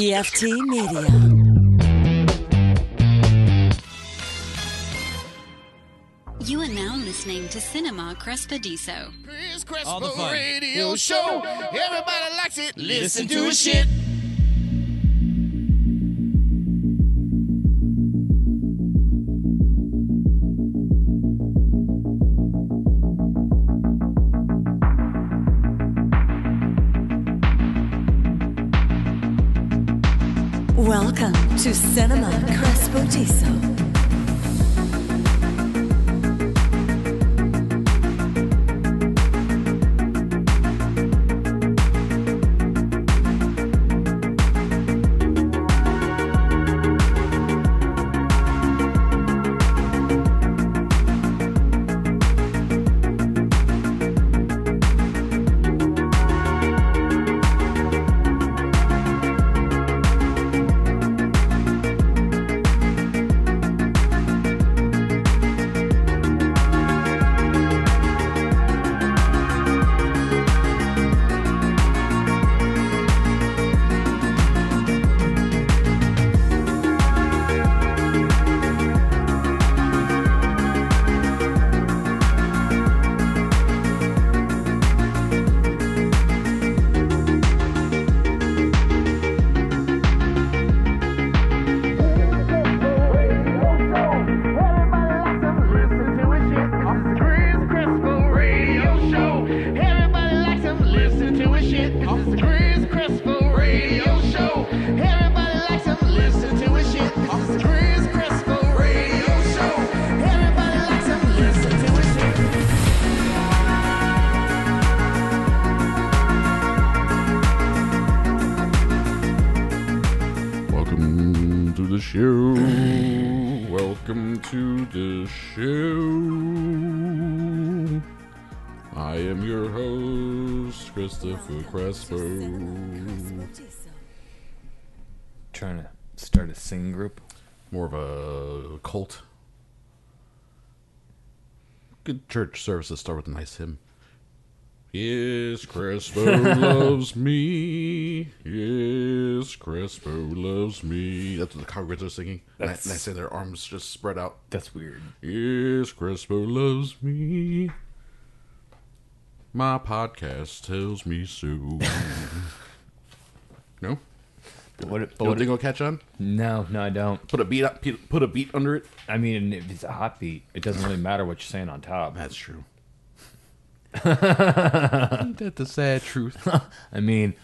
PFT Media. You are now listening to Cinema Crespodiso. Chris All the Crespo fun. Radio Show. Everybody likes it. Listen to his shit. To Cinema Crespodiso. Welcome church services start with a nice hymn. Yes, Crespo loves me. Yes, Crespo loves me. That's what the congregants are singing. And I, and I say their arms just spread out. That's weird. Yes, Crespo loves me. My podcast tells me so. no? But what? But Don't what think it'll catch on? no, no, I don't. Put a beat up, put a beat under it. I mean, if it's a hot beat, it doesn't really matter what you're saying on top. That's true. Ain't that the sad truth? I mean,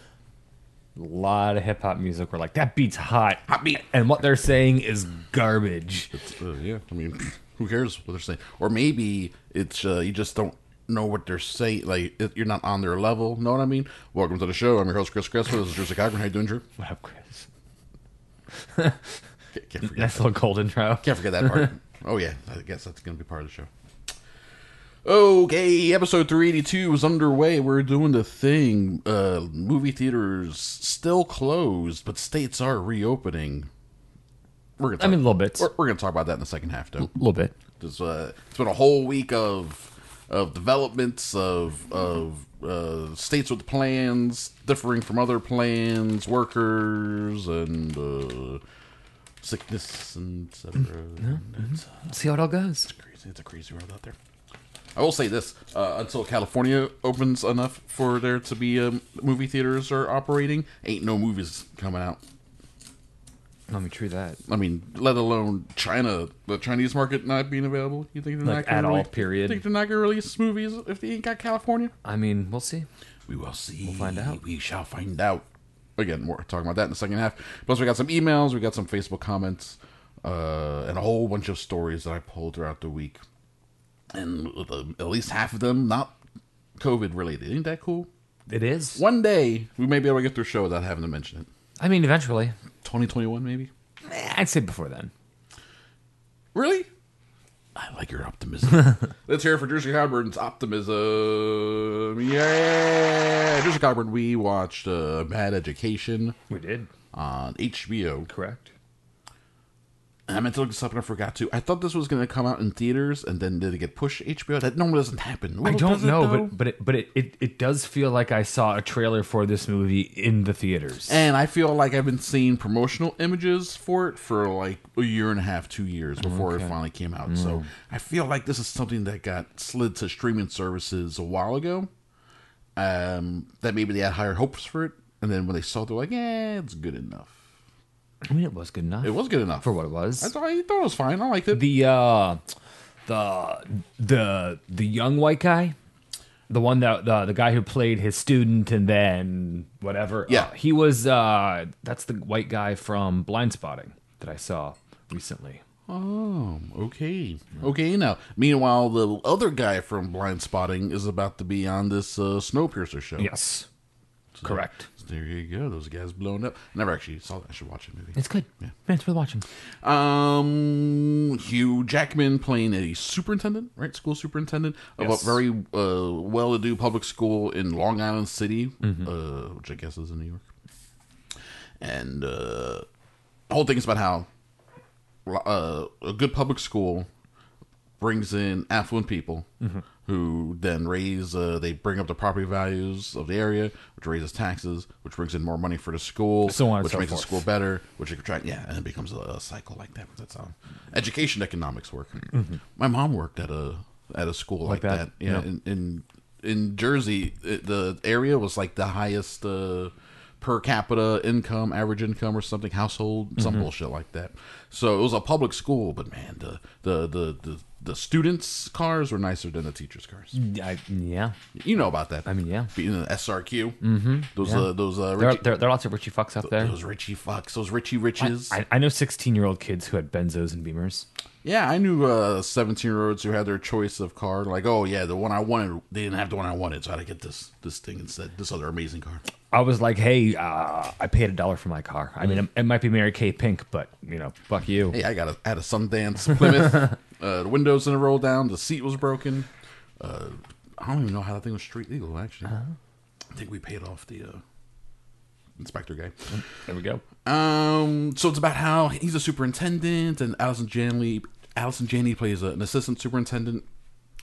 a lot of hip hop music were like, that beat's hot. Hot beat. And what they're saying is garbage. It's, uh, yeah, I mean, who cares what they're saying? Or maybe it's uh, you just don't know what they're saying. Like you're not on their level. Know what I mean? Welcome to the show. I'm your host Chris Crespo. This is Drew Cochran. How you doing, Drew? What up, Chris? Can't, can't forget. Nice little cold intro. Can't forget that part. oh yeah, I guess that's gonna be part of the show. Okay, episode 382 is underway. We're doing the thing. Uh, movie theaters still closed, but states are reopening. We're gonna. I mean, a little bits. We're, we're gonna talk about that in the second half, though. A little bit. It's, uh, it's been a whole week of of developments of of uh, states with plans differing from other plans, workers and uh, sickness and etc. See how it all goes. Crazy, it's a crazy world out there. I will say this: uh, until California opens enough for there to be um, movie theaters are operating, ain't no movies coming out. Let me true that. I mean, let alone China, the Chinese market not being available. You think they're Like, not gonna at all, release- period? Think they're not gonna release movies if they ain't got California? I mean, we'll see. We will see. We'll find out. We shall find out. Again, we're talking about that in the second half. Plus, we got some emails, we got some Facebook comments, uh, and a whole bunch of stories that I pulled throughout the week. And uh, at least half of them not COVID related. Ain't that cool? It is. One day we may be able to get through a show without having to mention it. I mean, eventually. 2021, maybe. Eh, I'd say before then. Really? I like your optimism. Let's hear it for Jersey Coburn's optimism. Yeah, Jersey Coburn. We watched uh, Bad Education We did. on HBO. Correct. I meant to look this up and I forgot to. I thought this was going to come out in theaters, and then did it get pushed HBO? That normally doesn't happen. I don't know, but but it, but it, it, it does feel like I saw a trailer for this movie in the theaters. And I feel like I've been seeing promotional images for it for like a year and a half, two years before it finally came out. So I feel like this is something that got slid to streaming services a while ago. Um, that maybe they had higher hopes for it, and then when they saw, it, they're like, "Yeah, it's good enough." I mean, it was good enough. It was good enough for what it was. I thought, I thought it was fine. I liked it. the uh the the the young white guy the one that the the guy who played his student and then whatever Yeah. uh, he was uh that's the white guy from Blindspotting that i saw recently Oh, okay. Okay, now, meanwhile, the other guy from Blindspotting is about to be on this uh, Snowpiercer show. yes correct So there you go. Those guys blown up. Never actually saw that. I should watch it movie. it's good yeah. it's worth watching Um, Hugh Jackman playing a superintendent, right? School superintendent of Yes. a very uh, well-to-do public school in Long Island City, Mm-hmm. uh, which I guess is in New York. And uh, the whole thing is about how uh, a good public school brings in affluent people Mm-hmm. Who then raise uh, they bring up the property values of the area which raises taxes which brings in more money for the school So on which so makes forth. the school better which try yeah and it becomes a, a cycle like that that's how education economics work my mom worked at a at a school like, Mm-hmm. Like that, that, yeah yeah. in, in in jersey it, the area was like the highest uh per capita income, average income or something, household, Mm-hmm. some bullshit like that. So it was a public school, but man, the the the the, the students' cars were nicer than the teachers' cars. I, yeah You know about that. I mean, yeah. being an SRQ. Mm-hmm. Those Yeah. uh, those uh, there, are, there, there are lots of richie fucks up there those Richie fucks, those Richie riches. I, I know 16 year old kids who had benzos and beamers yeah, I knew uh, seventeen year olds who had their choice of car. Like, oh yeah, the one I wanted, they didn't have the one I wanted, so I had to get this this thing instead. This other amazing car. I was like, hey, uh, I paid a dollar for my car. I mean, it, it might be Mary Kay Pink, but, you know, fuck you. Hey, I got a I had a Sundance Plymouth. uh, the windows didn't roll down. The seat was broken. Uh, I don't even know how that thing was street legal. Actually, I think we paid off the uh, inspector guy. There we go. Um, so it's about how he's a superintendent, and Allison Janney, Allison Janney plays an assistant superintendent.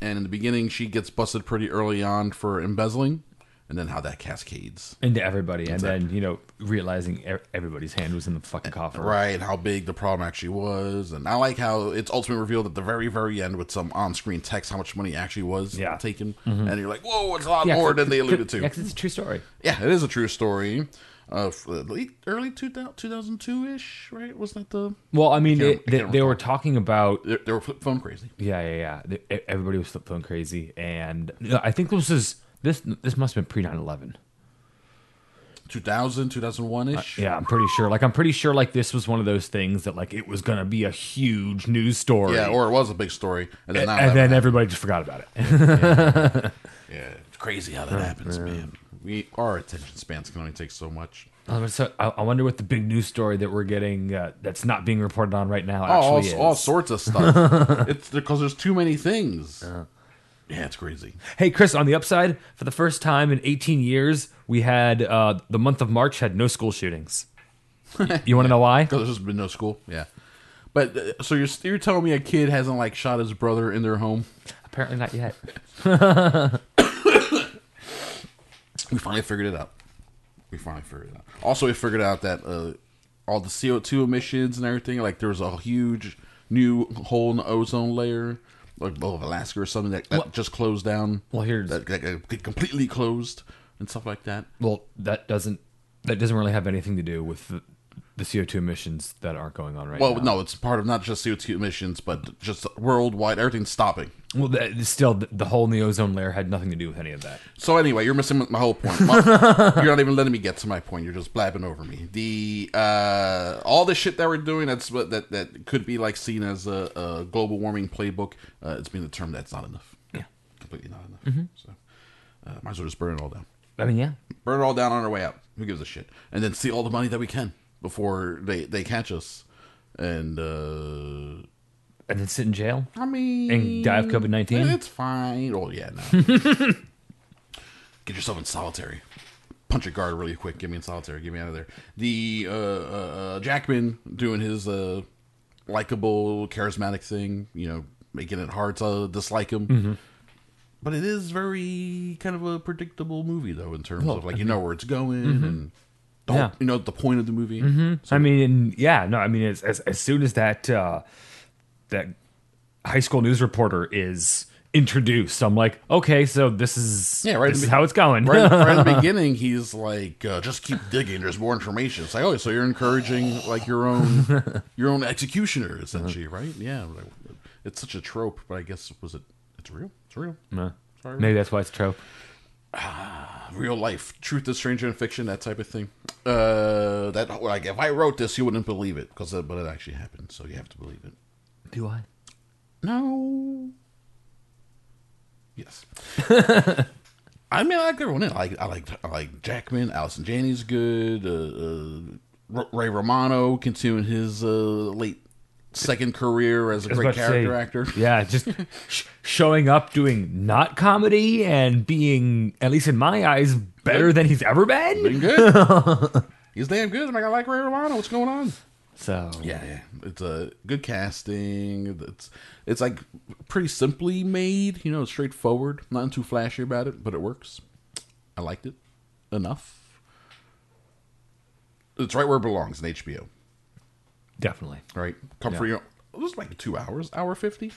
And in the beginning, she gets busted pretty early on for embezzling, and then how that cascades. Into everybody. And then, you know, realizing e- everybody's hand was in the fucking coffer. Right, how big the problem actually was, and I like how it's ultimately revealed at the very, very end with some on-screen text how much money actually was Yeah. taken, and you're like, "Whoa, it's a lot Yeah, more 'cause- than they alluded to." Yeah, 'cause it's a true story. Yeah, it is a true story. Uh, f- late, early 2002 ish, right? Was that the? Well, I mean, can't- I they, can't they were talking about They, they were flip phone crazy. Yeah, yeah, yeah. The- e- Everybody was flip phone crazy, and I think this is this. This must have been pre 9-11. 2000, 2001 ish. Yeah, I'm pretty sure. Like, I'm pretty sure. Like, this was one of those things that like it was gonna be a huge news story. Yeah, or it was a big story, and then and, 9/11 then everybody just forgot about it. yeah, it's crazy how that happens, man. We our attention spans can only take so much. Uh, so I, wonder what the big news story that we're getting uh, that's not being reported on right now Oh, all, actually is. all sorts of stuff. it's because there's too many things. Yeah, it's crazy. Hey, Chris. On the upside, for the first time in 18 years, we had uh, the month of March had no school shootings. you want to know why? Because there's been no school. Yeah, but uh, so you're you're telling me a kid hasn't like shot his brother in their home? Apparently not yet. We finally figured it out. We finally figured it out. Also, we figured out that uh, all the CO2 emissions and everything, like there was a huge new hole in the ozone layer, like above Alaska or something that, that Well- just closed down. Well, here's- that, that completely closed and stuff like that. Well, that doesn't that doesn't really have anything to do with the, the CO2 emissions that aren't going on right now. Well, now. no, it's part of not just CO2 emissions, but just worldwide. Everything's stopping. Well, the, still, the, the hole in the ozone layer had nothing to do with any of that. So anyway, you're missing my whole point. My- you're not even letting me get to my point. You're just blabbing over me. The uh, all the shit that we're doing that's what that that could be like seen as a, a global warming playbook. Uh, it's being determined that's not enough. Yeah. completely not enough. So uh, might as well just burn it all down. I mean, yeah. Burn it all down on our way out. Who gives a shit? And then see all the money that we can before they they catch us. And uh, And then sit in jail. I mean, And die of COVID-19? It's fine. Oh yeah, no. Get yourself in solitary. Punch a guard really quick. Get me in solitary. Get me out of there. The uh, uh, uh, Jackman doing his uh, likable, charismatic thing. You know, making it hard to dislike him. Mm-hmm. But it is very kind of a predictable movie, though, in terms Well, of like you know where it's going and the whole- Mm-hmm. Yeah. you know the point of the movie. I mean, yeah, no, I mean, as as, as soon as that uh, that high school news reporter is introduced, I'm like, okay, so this is Yeah, right This is be- how it's going. right, right at the beginning, he's like, uh, "Just keep digging. There's more information." It's like, "Oh, so you're encouraging like your own your own executioner, essentially, Uh-huh. right?" Yeah, it's such a trope, but I guess was it? It's real. It's real. No. Sorry. Maybe that's why it's a trope. Real life, truth is stranger than fiction, that type of thing. Uh, that like if I wrote this, you wouldn't believe it because, but it actually happened, so you have to believe it. Do I? No. Yes. I mean, I like everyone in. I like, I like, I like Jackman. Allison Janney's good. Uh, uh, Ray Romano continuing his uh, late second career as a great to say, character actor. Yeah, just sh- showing up doing not comedy and being, at least in my eyes, better than he's ever been. Been good. He's damn good. I'm like, I like Ray Romano. What's going on? So Yeah, yeah. It's a good casting. It's it's like pretty simply made. You know, straightforward. Nothing too flashy about it, but it works. I liked it enough. It's right where it belongs in HBO. Definitely. Right, come for Yeah. you. It was like two hours, hour fifty.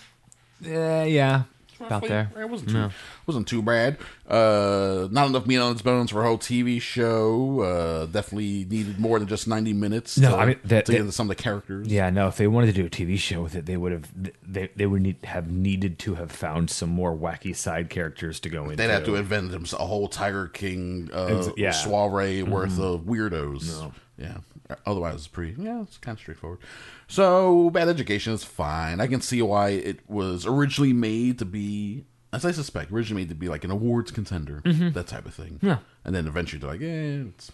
Yeah, yeah, about there. It wasn't too wasn't too bad. Uh, not enough meat on its bones for a whole TV show. Uh, definitely needed more than just ninety minutes. No, to, I mean, that- to get that- into some of the characters. Yeah, no. If they wanted to do a TV show with it, they would have. They they would need have needed to have found some more wacky side characters to go into. They'd have to invent them a whole Tiger King uh, Ex- yeah. Mm-hmm. soiree worth of weirdos. Yeah. Otherwise, it's pretty. Yeah, it's kind of straightforward. So, Bad Education is fine. I can see why it was originally made to be, as I suspect, originally made to be like an awards contender, that type of thing. Mm-hmm. Yeah. And then eventually they're like, yeah, it's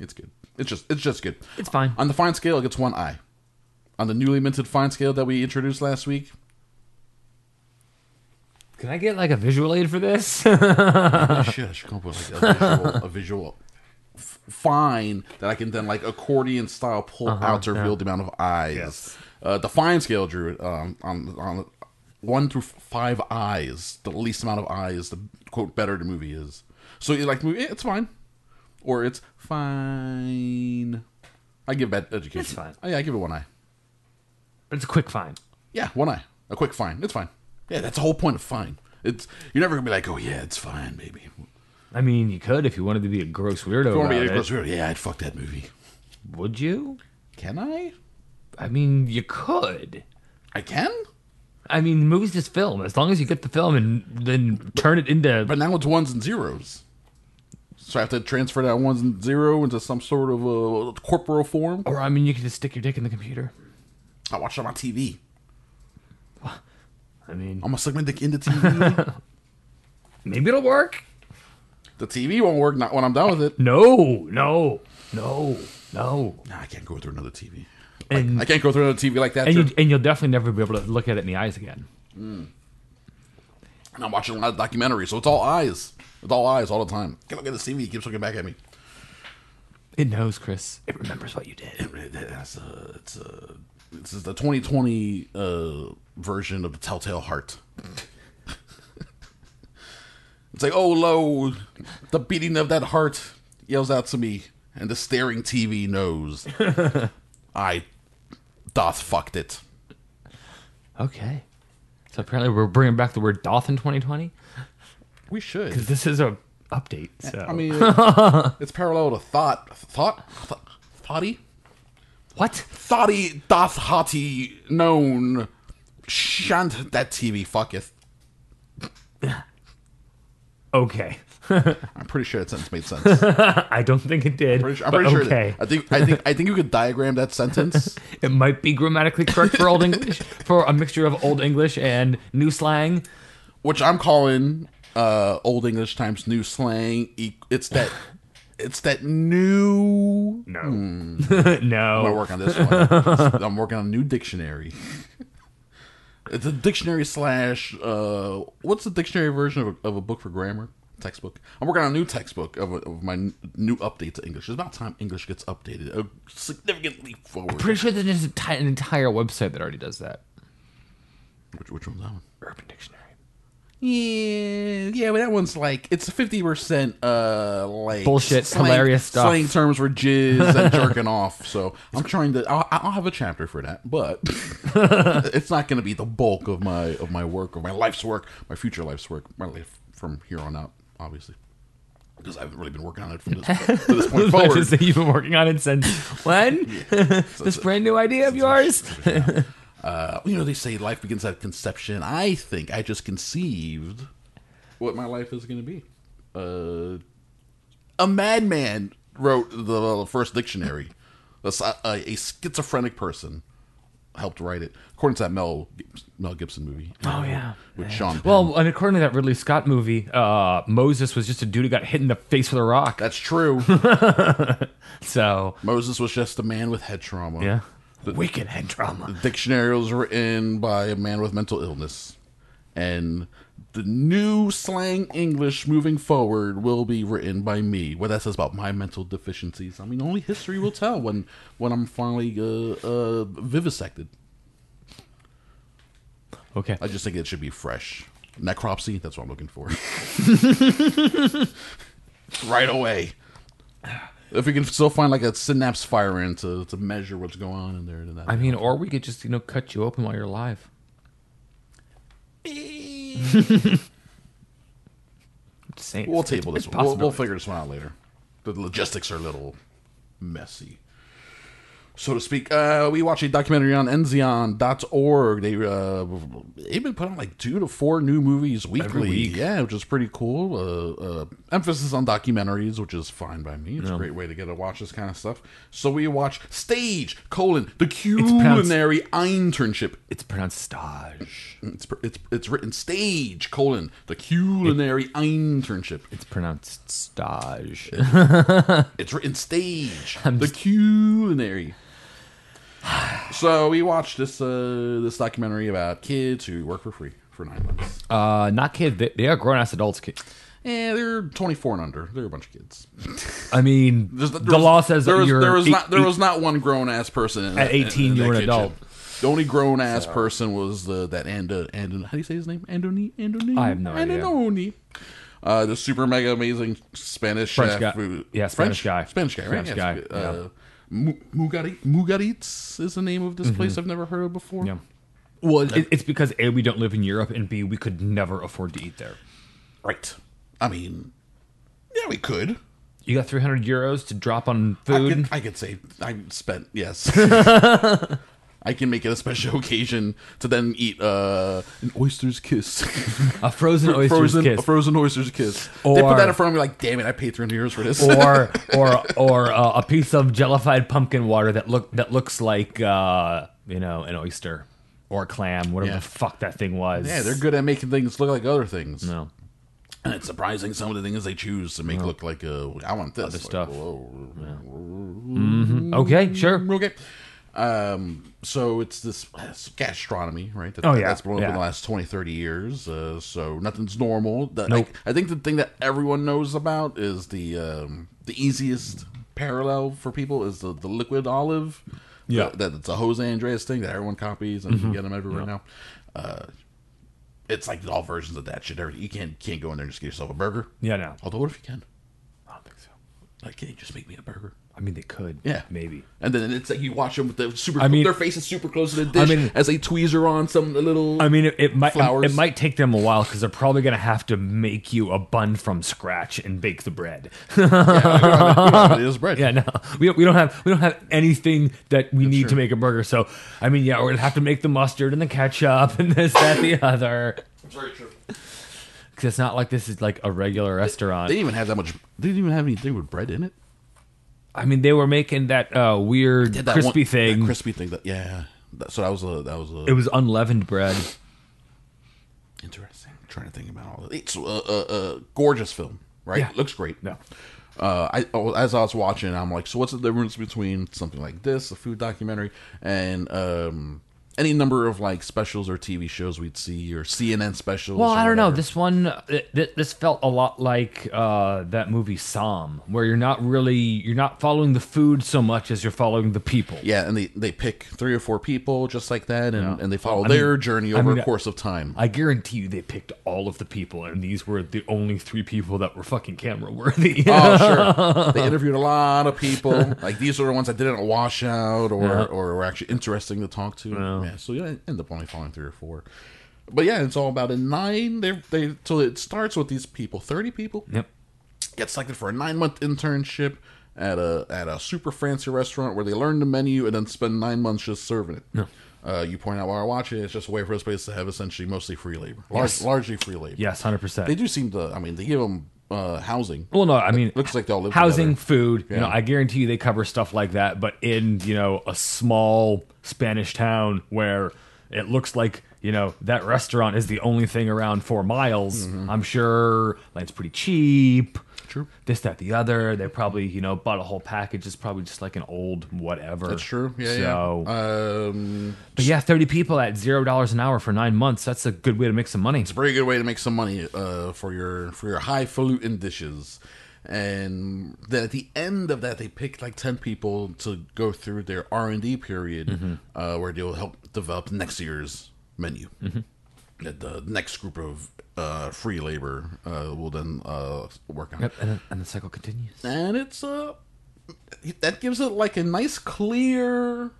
it's good. It's just it's just good. It's fine. On the fine scale, it gets one eye. On the newly minted fine scale that we introduced last week, Can I get like a visual aid for this? I should. I should come up with like a visual, a visual fine that I can then like accordion style pull out to reveal the amount of eyes. Uh-huh, Yes. Uh, the fine scale, Drew, um, on on one through five eyes, the least amount of eyes, the quote better the movie is. So you like the movie? It's fine, or it's fine. I give bad education. It's fine. Oh, yeah, I give it one eye. but it's a quick fine. Yeah, one eye. A quick fine. It's fine. Yeah, that's the whole point of fine. It's you're never gonna be like, oh yeah, it's fine, baby. I mean, you could if you wanted to be a gross weirdo. If you want to about be it. gross weirdo, yeah, I'd fuck that movie. Would you? Can I? I mean, you could. I can. I mean, the movie's just film. As long as you get the film and then turn it into. But now it's ones and zeros. So I have to transfer that ones and zero into some sort of a corporal form. or I mean, you could just stick your dick in the computer. I watch it on my TV. I mean, I'm gonna stick my dick into TV. maybe it'll work. The TV won't work not when I'm done with it. No, no, no, no. Nah, I can't go through another TV. And I can't go through another TV like that. and, you, and you'll definitely never be able to look at it in the eyes again. And I'm watching a lot of documentaries, so it's all eyes. It's all eyes all the time. Can't look at the TV. It keeps looking back at me. It knows, Chris. It remembers what you did. It's, uh, it's, uh, this is the 2020 uh, version of the Telltale Heart. It's like, oh, lo, the beating of that heart yells out to me, and the staring TV knows. I doth fucked it. Okay. So apparently we're bringing back the word doth in 2020 We should. because this is a update. So I mean, it's parallel to thought. Thought? Th- thoughty? what? Thoughty doth haughty known. Shan't that TV fucketh. Okay. I'm pretty sure that sentence made sense. I don't think it did. Pretty I'm but pretty sure. okay. That, I think. I think. I think you could diagram that sentence. It might be grammatically correct for Old English, for a mixture of Old English and new slang. which I'm calling uh, old English times new slang. E- It's that. It's that new. No. no. I'm gonna work on this one. I'm working on a new dictionary. It's a dictionary slash. Uh, what's the dictionary version of a, of a book for grammar? textbook. I'm working on a new textbook of, of my n- new update to English. It's about time English gets updated uh, significantly forward. I'm Pretty sure there's an an entire website that already does that. which, which one's that one? Urban Dictionary. Yeah, yeah, but that one's like it's fifty percent uh like Bullshit, hilarious stuff. slang terms for jizz and jerking off. So I'm trying to. I'll, I'll have a chapter for that, but it's not going to be the bulk of my of my work or my life's work, my future life's work, my life from here on out, obviously. Because I haven't really been working on it from this, this point forward. you've been working on it since when? this brand new idea of yours? Uh, you know, they say life begins at conception. I think I just conceived what my life is going to be. Uh, a madman wrote the first dictionary. A, a, a schizophrenic person helped write it, according to that Mel Mel Gibson movie. Oh, yeah. with Sean. Penn. Well, and according to that Ridley Scott movie, uh, Moses was just a dude who got hit in the face with a rock. that's true. So, Moses was just a man with head trauma. yeah. Wicked head trauma. The dictionary was written by a man with mental illness. And the new slang English moving forward will be written by me. What that says about my mental deficiencies. I mean, only history will tell when when I'm finally uh, uh, vivisected. Okay. I just think it should be fresh. Necropsy, that's what I'm looking for. right away. If we can still find like a synapse firing to, to measure what's going on in there, then that I mean, or we could just, you know, cut you open while you're alive. Just saying. We'll It's- table it's this one. We'll, we'll possible. figure this one out later. The logistics are a little messy, so to speak. Uh, we watched a documentary on Enzian.org. They, uh, they've been putting like two to four new movies weekly. week. Yeah, which is pretty cool. Uh, uh, emphasis on documentaries, which is fine by me. It's a great way to get to watch this kind of stuff. So we watch Stage, colon, the culinary internship It's pronounced stage. it's it's it's written stage colon the culinary internship. It's pronounced stage. It's written stage the culinary. So we watched this uh, this documentary about kids who work for free for nine months. uh, not kids. They, they are grown ass adults. Kid. Yeah, they're twenty four and under. They're a bunch of kids. I mean, There's- there the was- law says there that was you're there was eight- not there eight- was not one grown ass person in At that- in- 18 in you that were an kitchen. adult. The only grown ass person was the that and and how do you say his name? Andoni Andoni. I have no idea. Andoni. Uh, the super mega amazing Spanish French chef. guy. who- Yeah, Spanish guy. Spanish guy, right? Spanish Yeah, guy, Uh, Mu- Mugari- Mugaritz is the name of this place I've never heard of before. Mm-hmm. Yeah. Well, it, it's because A, we don't live in Europe, and B, we could never afford to eat there. Right. I mean, yeah, we could. You got 300 euros to drop on I food. could, I could say I spent yes. I can make it a special occasion to then eat uh, an oyster's kiss, a frozen oyster's frozen kiss. a frozen oyster's kiss. they put that in front of me like, damn it, I paid three hundred euros for this. or or or uh, a piece of jellified pumpkin water that look that looks like uh, you know an oyster or a clam, whatever Yeah. the fuck that thing was. yeah, they're good at making things look like other things. No, And it's surprising some of the things they choose to make look like uh, I want this Other Like, stuff. whoa. okay, sure. Okay. Um, so it's this it's gastronomy, right? That, Oh, yeah, That's blown up in the last 20, 30 years. Uh, so nothing's normal. The, Nope. I, I think the thing that everyone knows about is the um, the easiest parallel for people is the, the liquid olive. Yeah. Mm-hmm. That, it's a Jose Andres thing that everyone copies and you can get them everywhere now. Uh, it's like all versions of that shit. You can't can't go in there and just get yourself a burger. Yeah, no, Although, what if you can? I don't think so. Like, can you just make me a burger? I mean, they could. Yeah, maybe. And then it's like you watch them with the super. I mean- their faces super close to the dish mean- as they tweezer on some little. I mean, it, it might Flowers. it might take them a while because they're probably gonna have to make you a bun from scratch and bake the bread. is bread. yeah, no, we, we don't have we don't have anything that we need to make a burger. So, I mean, yeah, we're gonna have to make the mustard and the ketchup and this, that, the other. It's very true. Because it's not like this is like a regular restaurant. They didn't even have that much. They didn't even have anything with bread in it. I mean, they were making that uh, weird that crispy one- thing. that crispy thing. That yeah. That, so that was a that was a it was unleavened bread. interesting. I'm trying to think about all of it. It's a, a, a gorgeous film, right? Yeah. Looks great. No. Uh, I oh, as I was watching, I'm like, so what's the difference between something like this, a food documentary, and um, any number of like specials or TV shows we'd see or CNN specials. Well, I don't know. This one, th- this felt a lot like uh, that movie Somm, where you're not really you're not following the food so much as you're following the people. Yeah, and they, they pick three or four people just like that, and, Yeah. and they follow I mean- their journey I over mean, a course of time. I guarantee you, they picked all of the people, and these were the only three people that were fucking camera worthy. oh, sure. They interviewed a lot of people. Like these are the ones that didn't wash out or Yeah. or were actually interesting to talk to. Yeah, so you end up only following three or four. But yeah, it's all about a nine. They they so it starts with these people, thirty people. Yep. get selected for a nine month internship at a at a super fancy restaurant where they learn the menu and then spend nine months just serving it. No. Uh, you point out while I watch it, it's just a way for place to have essentially mostly free labor, Large, Yes. largely free labor. Yes, hundred percent. they do seem to. I mean, they give them uh, housing. Well, no, I mean, it looks like they all live housing, together. food. You know, I guarantee you they cover stuff like that. But in you know a small Spanish town where it looks like you know that restaurant is the only thing around four miles, Mm-hmm. I'm sure land's pretty cheap. True. This, that, the other. They probably you know bought a whole package. It's probably just like an old whatever. That's true. Yeah, so, yeah. Um, but yeah, thirty people at zero dollars an hour for nine months. That's a good way to make some money. it's a very good way to make some money uh, for your for your highfalutin dishes. And then at the end of that, they picked like ten people to go through their R and D period, Mm-hmm. uh, where they'll help develop next year's menu. Mm-hmm. That the next group of uh, free labor uh, will then uh, work on. Yep, and, and the cycle continues. and it's uh that gives it like a nice clear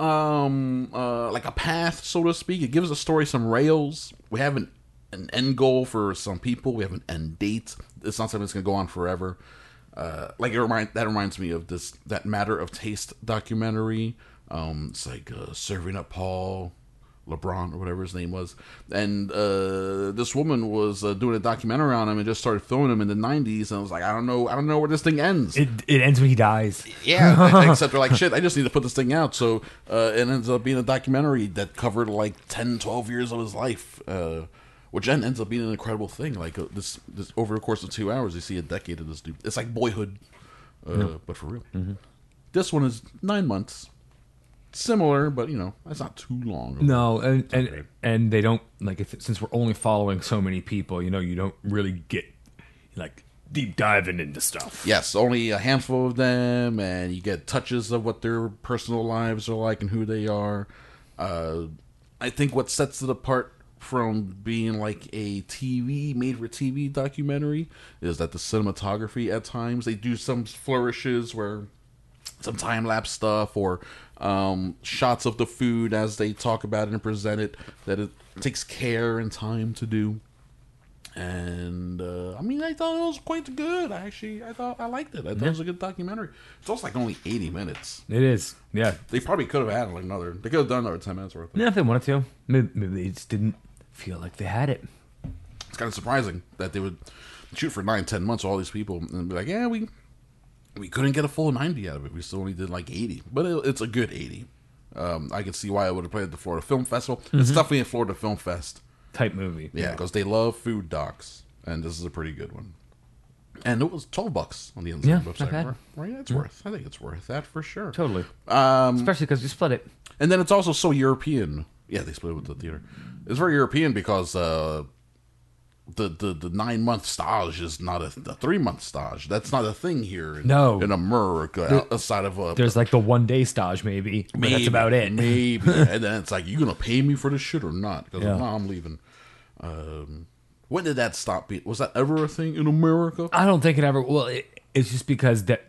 um uh like a path so to speak. It gives the story some rails. We have an, an end goal for some people. We have an end date. It's not something that's gonna go on forever. Uh like it remind that reminds me of this that matter of taste documentary. Um it's like uh serving up paul Liebrandt or whatever his name was, and uh, this woman was uh, doing a documentary on him and just started filming him in the '90s, and I was like, I don't know, I don't know where this thing ends. It, it ends when he dies. yeah, except they're like, shit, I just need to put this thing out. So uh, it ends up being a documentary that covered like 10, 12 years of his life, uh, which then ends up being an incredible thing. Like uh, this, this over the course of two hours, you see a decade of this dude. It's like Boyhood, uh, but for real. This one is nine months. Similar, but you know, it's not too long. No, and and, and they don't like if since we're only following so many people, you know, you don't really get like deep diving into stuff. Yes, only a handful of them, and you get touches of what their personal lives are like and who they are. Uh, I think what sets it apart from being like a TV made for TV documentary is that the cinematography at times they do some flourishes where some time lapse stuff or um, shots of the food as they talk about it and present it that it takes care and time to do. And uh, I mean, I thought it was quite good. I actually, I thought I liked it. I thought it was a good documentary. It's also like only eighty minutes. It is, yeah. They probably could have had like another. They could have done another ten minutes worth. Yeah, if they wanted to, maybe, maybe they just didn't feel like they had it. It's kind of surprising that they would shoot for nine, ten months. All these people and be like, yeah, we we couldn't get a full ninety out of it. We still only did like eighty, but it, it's a good eighty. Um, I can see why I would have played at the Florida Film Festival. It's definitely a Florida Film Fest. Type movie. Yeah, because they love food docs, and this is a pretty good one. And it was twelve bucks on the inside Yeah, website. Right? It's worth. I think it's worth that for sure. totally. Um, Especially because you split it. and then it's also so European. Yeah, they split it with the theater. It's very European because uh, the the the nine month stage is not a, a three month stage. That's not a thing here. In, No. in America, outside of a There's like the one day stage, maybe. but that's about it. Maybe, and then it's like, you gonna pay me for this shit or not? Because Yeah. I'm leaving. Um, when did that stop? Being, was that ever a thing in America? I don't think it ever. Well, it, it's just because that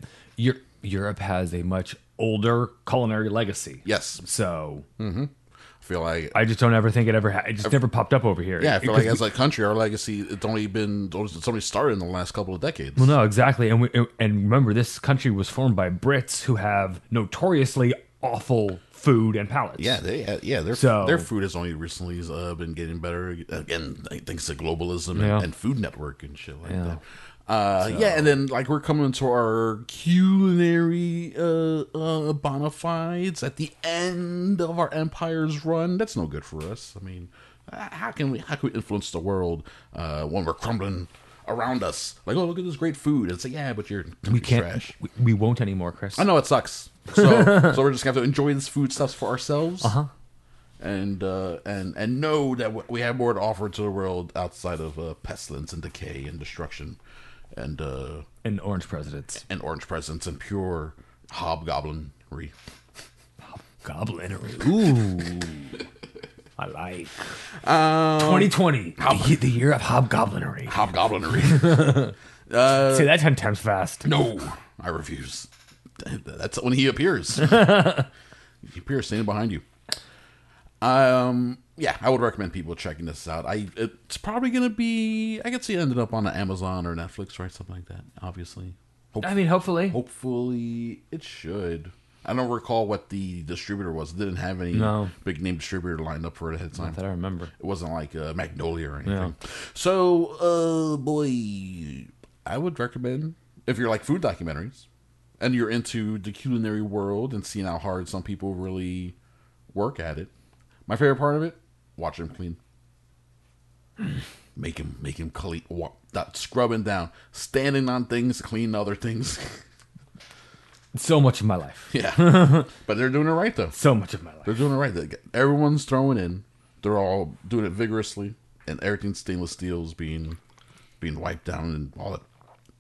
Europe has a much older culinary legacy. Yes, So I feel like. I just don't ever think it ever. Ha- it just never popped up over here. yeah, I feel like as a country, our legacy it's only been it's only started in the last couple of decades. Well, no, exactly, and we, and remember, this country was formed by Brits who have notoriously awful food and palates. Yeah, they yeah their So- their food has only recently uh, been getting better again thanks to globalism and, Yeah. and Food Network and shit like Yeah. that. Uh, yeah, and then like we're coming to our culinary uh, uh, bona fides at the end of our empire's run. That's no good for us. I mean, how can we how can we influence the world uh, when we're crumbling around us? Like, oh, look at this great food. It's like, yeah, but you're we can't. trash. We, we won't anymore, Chris. I know it sucks. So, so we're just gonna have to enjoy this food stuff for ourselves. Uh Uh-huh. and uh, and and know that we have more to offer to the world outside of uh, pestilence and decay and destruction, and uh, And orange presidents. and orange presence and pure hobgoblinry. Goblinery. Ooh. I like. Um, 2020. The, the year of hobgoblinery. hobgoblinry. Say that 10 times fast. no, I refuse. That's when he appears. he appears standing behind you. Um, yeah, I would recommend people checking this out. I it's probably gonna be. I could see it ended up on Amazon or Netflix, right? Something like that. Obviously, Hope, I mean, hopefully. hopefully it should. I don't recall what the distributor was. It didn't have any No. big name distributor lined up for it ahead of time. Not that I remember. It wasn't like uh, Magnolia or anything. So, uh, boy, I would recommend if you're like food documentaries and you're into the culinary world and seeing how hard some people really work at it. My favorite part of it: watch him clean. Make him, make him clean. Wa- that scrubbing down, standing on things, cleaning other things. So much of my life. yeah, but they're doing it right though. So much of my life. They're doing it right. Everyone's throwing in. They're all doing it vigorously, and everything stainless steel is being being wiped down, and all that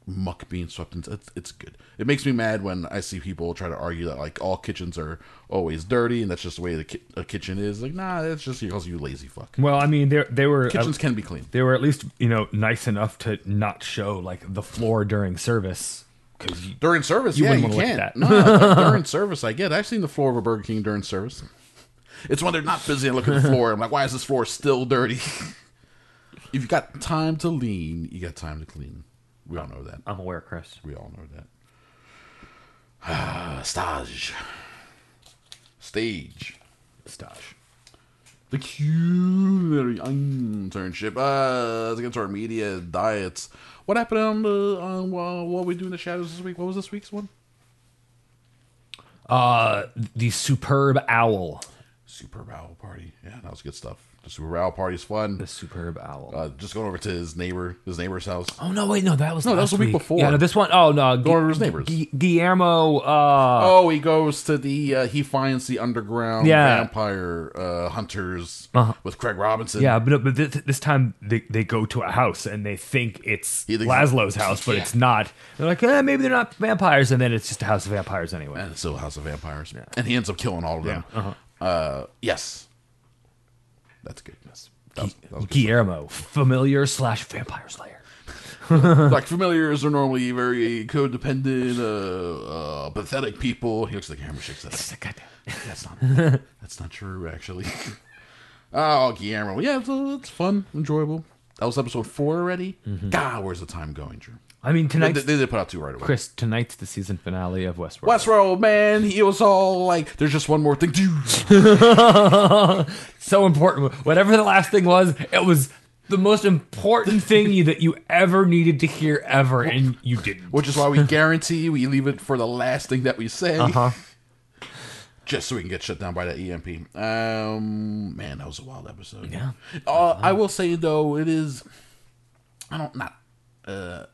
muck being swept into. It's, it's good. It makes me mad when I see people try to argue that like all kitchens are always dirty, and that's just the way the ki- a kitchen is. Like, nah, that's just because you lazy fuck. Well, I mean, they they were Kitchens can be clean. they were at least you know nice enough to not show like the floor during service because During service, You yeah, you wanna look at can't. that. No, during service, I get. I've seen the floor of a Burger King during service. It's when they're not busy and look at the floor. I'm like, why is this floor still dirty? if you got time to lean, you got time to clean. We all know that. I'm aware, Chris. We all know that. Ah, stage. Stage. Stash. The culinary internship. Uh, let's get to our media diets. What happened on the on uh, what we do in the shadows this week? What was this week's one? Uh, the superb owl. Superb Owl Party. Yeah, that was good stuff. The Superb Owl Party is fun. The superb owl. Uh, just going over to his neighbor, his neighbor's house. oh no, wait, no, that was No, that was last the week before. Yeah, no, this one oh no, Going over to his neighbors. Gu- Guillermo. Uh, Oh, he goes to the. Uh, he finds the underground Yeah. vampire uh, hunters Uh-huh. with Craig Robinson. yeah, but but this, this time they, they go to a house and they think it's He thinks- Laszlo's house, but it's not. They're like, eh, maybe they're not vampires, and then it's just a house of vampires anyway. and it's still a House of Vampires, Yeah. and he ends up killing all of them. Uh-huh. Uh, yes, that's good. That's, that was, that was. Guillermo, familiar slash vampire slayer. like familiars are normally very codependent, uh, uh, pathetic people. He looks like Hammer shakes. That's not. that's not true, actually. oh, Guillermo. Yeah, it's, it's fun, enjoyable. That was episode four already. God, where's the time going, Drew? I mean, They, they did put out two right away. Chris. Tonight's the season finale of Westworld. Westworld, man, he was all like, "There's just one more thing." Dude. so important. Whatever the last thing was, it was the most important thing that you ever needed to hear ever, and you didn't. which is why we guarantee we leave it for the last thing that we say, Uh-huh. just so we can get shut down by that EMP. Um, man, that was a wild episode. Yeah. Uh, I will say though, it is. I don't not. Uh,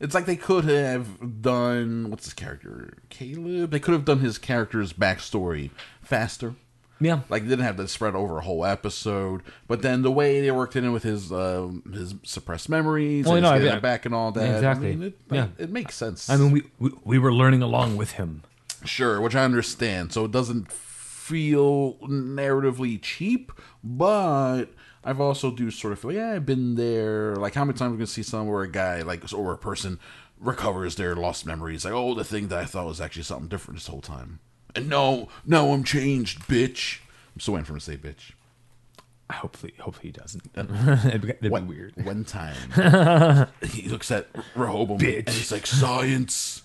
it's like they could have done what's his character, Caleb. They could have done his character's backstory faster. Yeah. Like they didn't have to spread over a whole episode, but then the way they worked it in with his um, his suppressed memories Well, and no, his getting yeah. back and all that. Exactly. I mean, it, Yeah. it makes sense. I mean, we, we we were learning along with him. sure, which I understand. So it doesn't feel narratively cheap, but I've also do sort of feel, yeah, I've been there. Like how many times we can see some where a guy like or a person recovers their lost memories, like oh, the thing that I thought was actually something different this whole time, and no, no, I'm changed, bitch. I'm still waiting for him to say bitch. I hopefully, hopefully he doesn't. That'd be, that'd One- be weird. One time, he looks at Rehoboam Bitch. and he's like, "Science."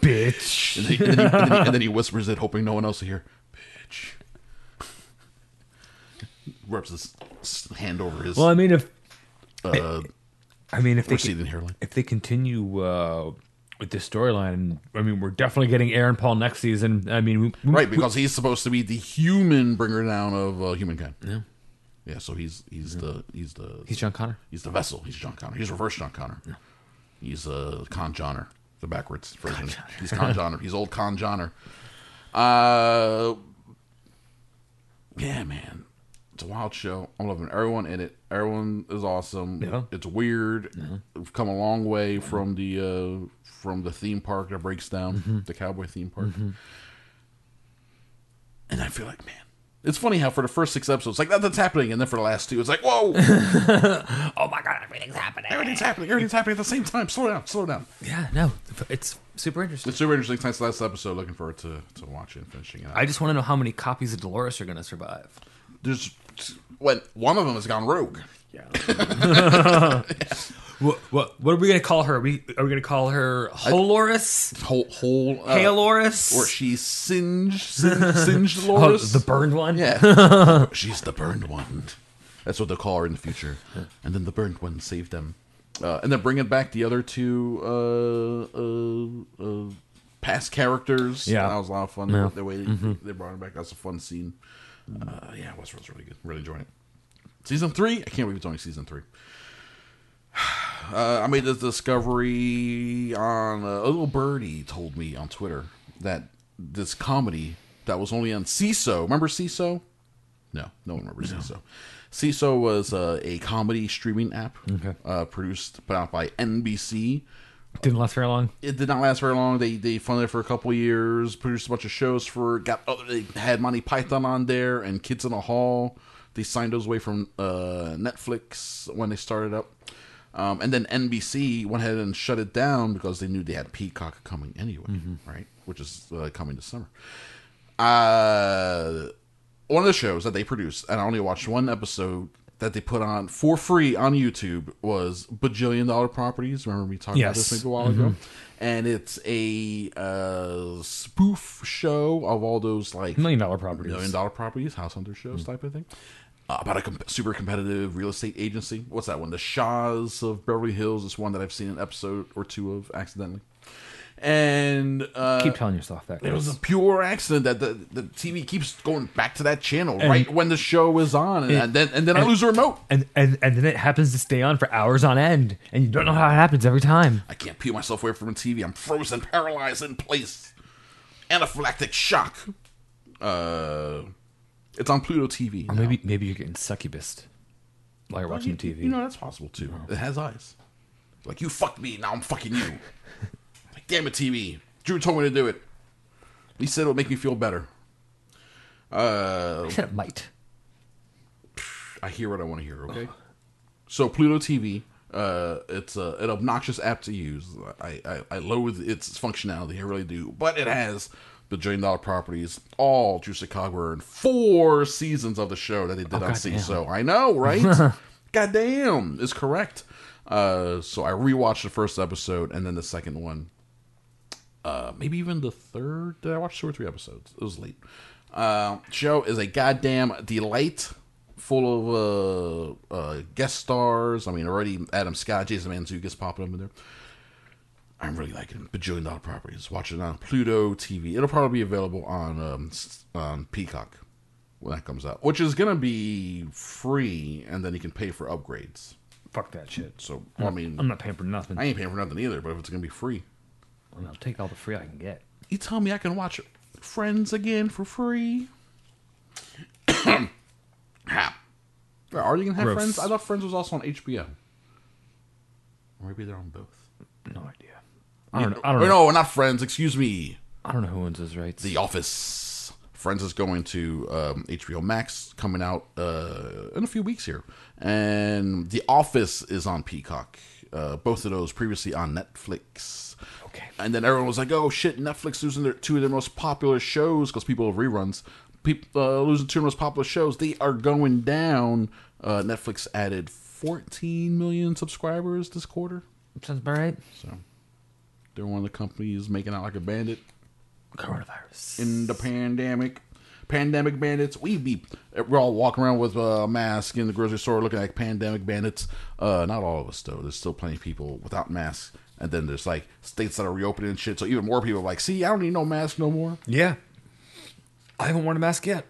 Bitch. And, he, and, then he, and, then he, and then he whispers it, hoping no one else will hear. Bitch. Rubs his hand over his Well, I mean, if uh, I mean if they receding hairline. if they continue uh, with this storyline, I mean, we're definitely getting Aaron Paul next season. I mean, we, we- Right, because he's supposed to be the human bringer down of uh, humankind. Yeah. Yeah, so he's he's the he's the he's John Connor. he's the vessel. He's John Connor. He's reverse John Connor. Yeah. He's uh, Con Johnner, the backwards version. He's Con Johnner. He's old Con Johnner. Uh, yeah, man, it's a wild show. I'm loving everyone in it. Everyone is awesome. Yeah. It's weird. Mm-hmm. We've come a long way from the uh, from the theme park that breaks down mm-hmm. the cowboy theme park. Mm-hmm. And I feel like, man, it's funny how for the first six episodes, like nothing's happening, and then for the last two, it's like, whoa, Oh my god, everything's happening. everything's happening, everything's happening at the same time. Slow down, slow down. Yeah, no, it's super interesting. It's super interesting. Thanks to last episode. Looking forward to to watching and finishing it. out. I just want to know how many copies of Dolores are going to survive. There's when one of them has gone rogue. Yeah. what, what what are we going to call her? Are we are we going to call her Holoris? Whole whole uh, Haloris? or she's singed, singed, singed Oh, the burned one? Yeah. She's the burned one. That's what they'll call her in the future. And then the burned one saved them. Uh, and then bringing back the other two uh, uh, uh, past characters. Yeah. That was a lot of fun. Yeah. The way they, they brought it back. That's a fun scene. Uh, yeah, Westworld's really good. Really enjoying it. Season three? I can't believe it's only season three. Uh, I made this discovery on uh, a little birdie told me on Twitter that this comedy that was only on Seeso. Remember Seeso? No, no one remembers Seeso. Seeso was uh, a comedy streaming app Okay. uh, produced put out by NBC. Didn't last very long. It did not last very long. They they funded it for a couple years, produced a bunch of shows for got other they had Monty Python on there and Kids in the Hall. They signed those away from uh, Netflix when they started up. Um, and then NBC went ahead and shut it down because they knew they had Peacock coming anyway, right? Which is uh, coming this summer. Uh, one of the shows that they produced, and I only watched one episode that they put on for free on YouTube was Bajillion Dollar Properties. Remember me talking about this maybe a while ago? And it's a uh, spoof show of all those like Million dollar properties. million dollar properties, house hunter shows type of thing. Uh, about a com- super competitive real estate agency. What's that one? The Shaws of Beverly Hills is one that I've seen an episode or two of accidentally. And uh, Keep telling yourself that. it was a pure accident that the, the TV keeps going back to that channel right when the show is on, and, and then and then I lose the remote. and, and and then it happens to stay on for hours on end, and you don't know how it happens every time. I can't peel myself away from the TV. I'm frozen, paralyzed in place. Anaphylactic shock. Uh, it's on Pluto TV. Or now. maybe maybe you're getting succubus while you're watching you, the TV. You know that's possible too. It has eyes. Like you fucked me, now I'm fucking you. damn it, TV. Drew told me to do it. He said it would make me feel better. Uh, I said it might. I hear what I want to hear. Okay. So Pluto TV, uh, it's a, an obnoxious app to use. I, I I loathe its functionality. I really do. But it has bajillion dollar properties. All Drew Chicago and four seasons of the show that they did on goddamn. So I know, right? Goddamn, is correct. Uh, so I rewatched the first episode and then the second one. Uh, maybe even the third. Did I watch two or three episodes? It was late. Uh, show is a goddamn delight, full of uh, uh, guest stars. I mean, already Adam Scott, Jason Mantzoukas popping up in there. I'm really liking it. Bajillion dollar properties. Watch it on Pluto TV. It'll probably be available on um, on Peacock when that comes out, which is gonna be free, and then you can pay for upgrades. Fuck that shit. So I mean, I'm not paying for nothing. I ain't paying for nothing either. But if it's gonna be free, I'll take all the free I can get. you tell me I can watch Friends again for free. How? Are you gonna have Gross. Friends? I thought Friends was also on HBO. Or maybe they're on both. No idea. I don't know. I don't know. no, not Friends. Excuse me. I don't know who owns those rights. The Office. Friends is going to um, HBO Max, coming out uh, in a few weeks here, and The Office is on Peacock. Uh, both of those previously on Netflix. Okay. And then everyone was like, "Oh shit, Netflix losing their two of their most popular shows because people have reruns. People uh, losing two of their most popular shows. They are going down. Uh, Netflix added 14 million subscribers this quarter, Sounds about right. so they're one of the companies making out like a bandit Coronavirus. in the pandemic. Pandemic bandits. We be we're all walking around with a mask in the grocery store looking like pandemic bandits. Uh, not all of us though. There's still plenty of people without masks. And then there's like states that are reopening and shit. So even more people are like, see, I don't need no mask no more. yeah. I haven't worn a mask yet.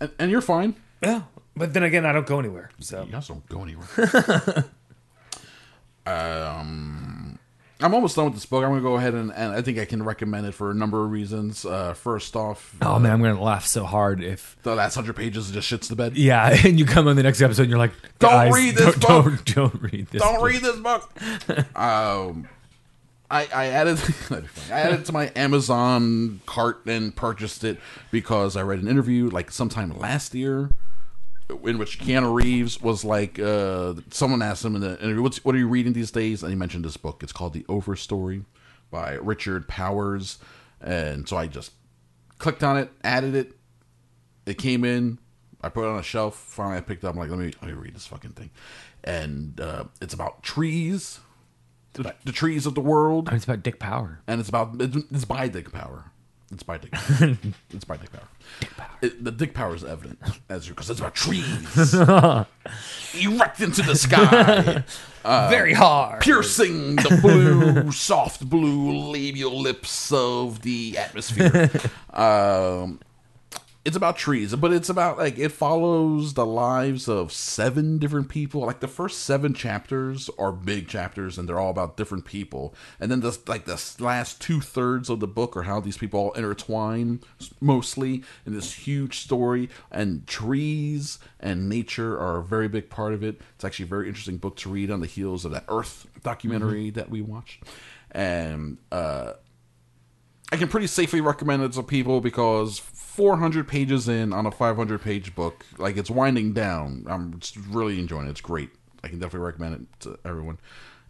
And, and you're fine. Yeah. But then again, I don't go anywhere. So You guys don't go anywhere. um, I'm almost done with this book. I'm going to go ahead and, and I think I can recommend it for a number of reasons. Uh, first off, Oh man, I'm gonna laugh so hard if the last hundred pages just shits the bed. yeah, and you come on the next episode and you're like, Don't "Guys, read this don't, book." Don't, don't read this. Don't book." read this book. um, I, I added I added it to my Amazon cart and purchased it because I read an interview like sometime last year in which Keanu Reeves was like uh, someone asked him in the interview, What's, "What are you reading these days?" And he mentioned this book. It's called The Overstory by Richard Powers, and so I just clicked on it, added it. It came in. I put it on a shelf. Finally, I picked it up. I'm like, let me let me read this fucking thing. And uh, it's about trees, the, the trees of the world, It's about Dick Power. and it's about it's, it's by Dick Power. It's by Dick. it's by Dick Power. Dick Power. It, the Dick Power is evident as you, because it's about trees erect into the sky, Very hard. piercing the blue, soft blue labial lips of the atmosphere. um, it's about trees, but it's about like it follows the lives of seven different people. Like the first seven chapters are big chapters, and they're all about different people. And then the like the last two thirds of the book are how these people all intertwine, mostly in this huge story. And trees and nature are a very big part of it. It's actually a very interesting book to read on the heels of that Earth documentary that we watched. And uh, I can pretty safely recommend it to people because 400 pages in on a 500 page book, like it's winding down. I'm just really enjoying it. It's great. I can definitely recommend it to everyone.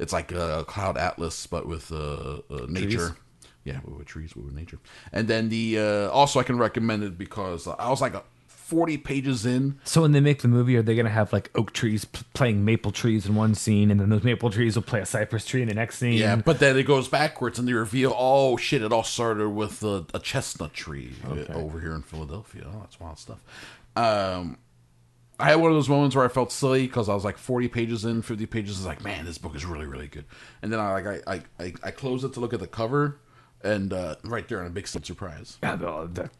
It's like a cloud atlas, but with uh, uh, nature. Yeah, with, with trees, with nature. And then the uh, also I can recommend it because I was like a 40 pages in. So when they make the movie, are they gonna have like oak trees p- playing maple trees in one scene, and then those maple trees will play a cypress tree in the next scene? Yeah, but then it goes backwards and they reveal, oh shit, it all started with a, a chestnut tree uh, over here in Philadelphia. Oh, that's wild stuff. Um, I had one of those moments where I felt silly because I was like 40 pages in, 50 pages. I was like, man, this book is really, really good. And then I like I I, I, I closed it to look at the cover, and uh, right there on a big surprise. Yeah, the- the-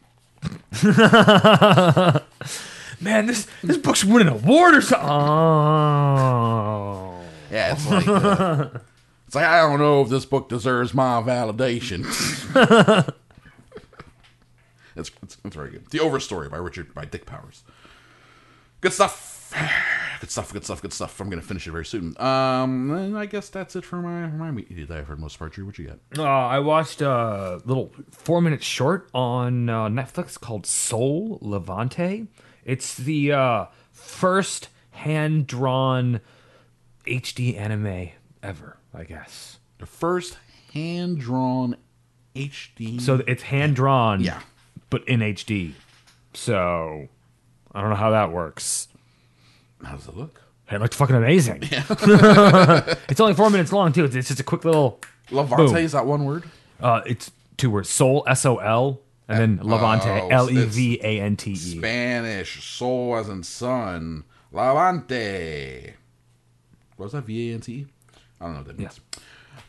Man, this this book's winning an award or something. Oh. Yeah, it's like uh, it's like I don't know if this book deserves my validation. it's, it's it's very good. The Overstory by Richard by Dick Powers. Good stuff. Good stuff. Good stuff. Good stuff. I'm gonna finish it very soon. Um, and I guess that's it for my my media that I've heard most part. Drew, what you got? Uh, I watched a little four minute short on uh, Netflix called Sol Levante. It's the uh, first hand drawn HD anime ever, I guess. The first hand drawn HD. So it's hand drawn, Yeah. but in HD. So I don't know how that works. How does it look? It looked fucking amazing. Yeah. it's only four minutes long too. It's, it's just a quick little. Levante Boom. is that one word? Uh, it's two words: Sol, S O L, and then Levante, oh, L E V A N T E. Spanish, soul as in sun. Levante. What was that? V A N T E? I don't know what that means.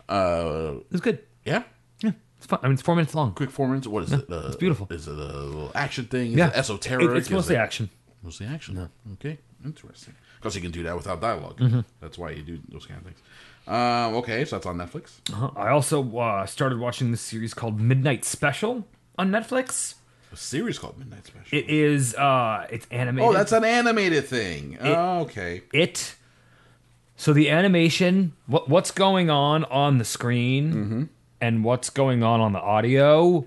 Uh, It's good. yeah. Yeah, it's fun. I mean, it's four minutes long. Quick four minutes. What is it? Uh, it's beautiful. Is it a little action thing? Is Yeah, it esoteric? It- it's mostly it- action. Mostly action. Okay, interesting. Because you can do that without dialog Mm-hmm. That's why you do those kind of things. Um, okay, so that's on Netflix. Uh-huh. I also uh, started watching this series called Midnight Gospel on Netflix. A series called Midnight Gospel. It is. uh It's animated. oh, that's an animated thing. oh, okay. it. So the animation, what what's going on on the screen, Mm-hmm. and what's going on on the audio,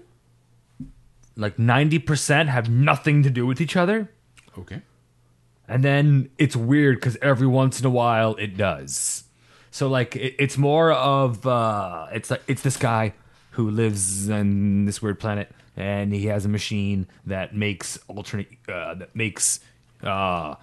like ninety percent have nothing to do with each other. Okay. And then it's weird because every once in a while it does. So like it, it's more of uh, it's like it's this guy who lives on this weird planet, and he has a machine that makes alternate uh, that makes uh,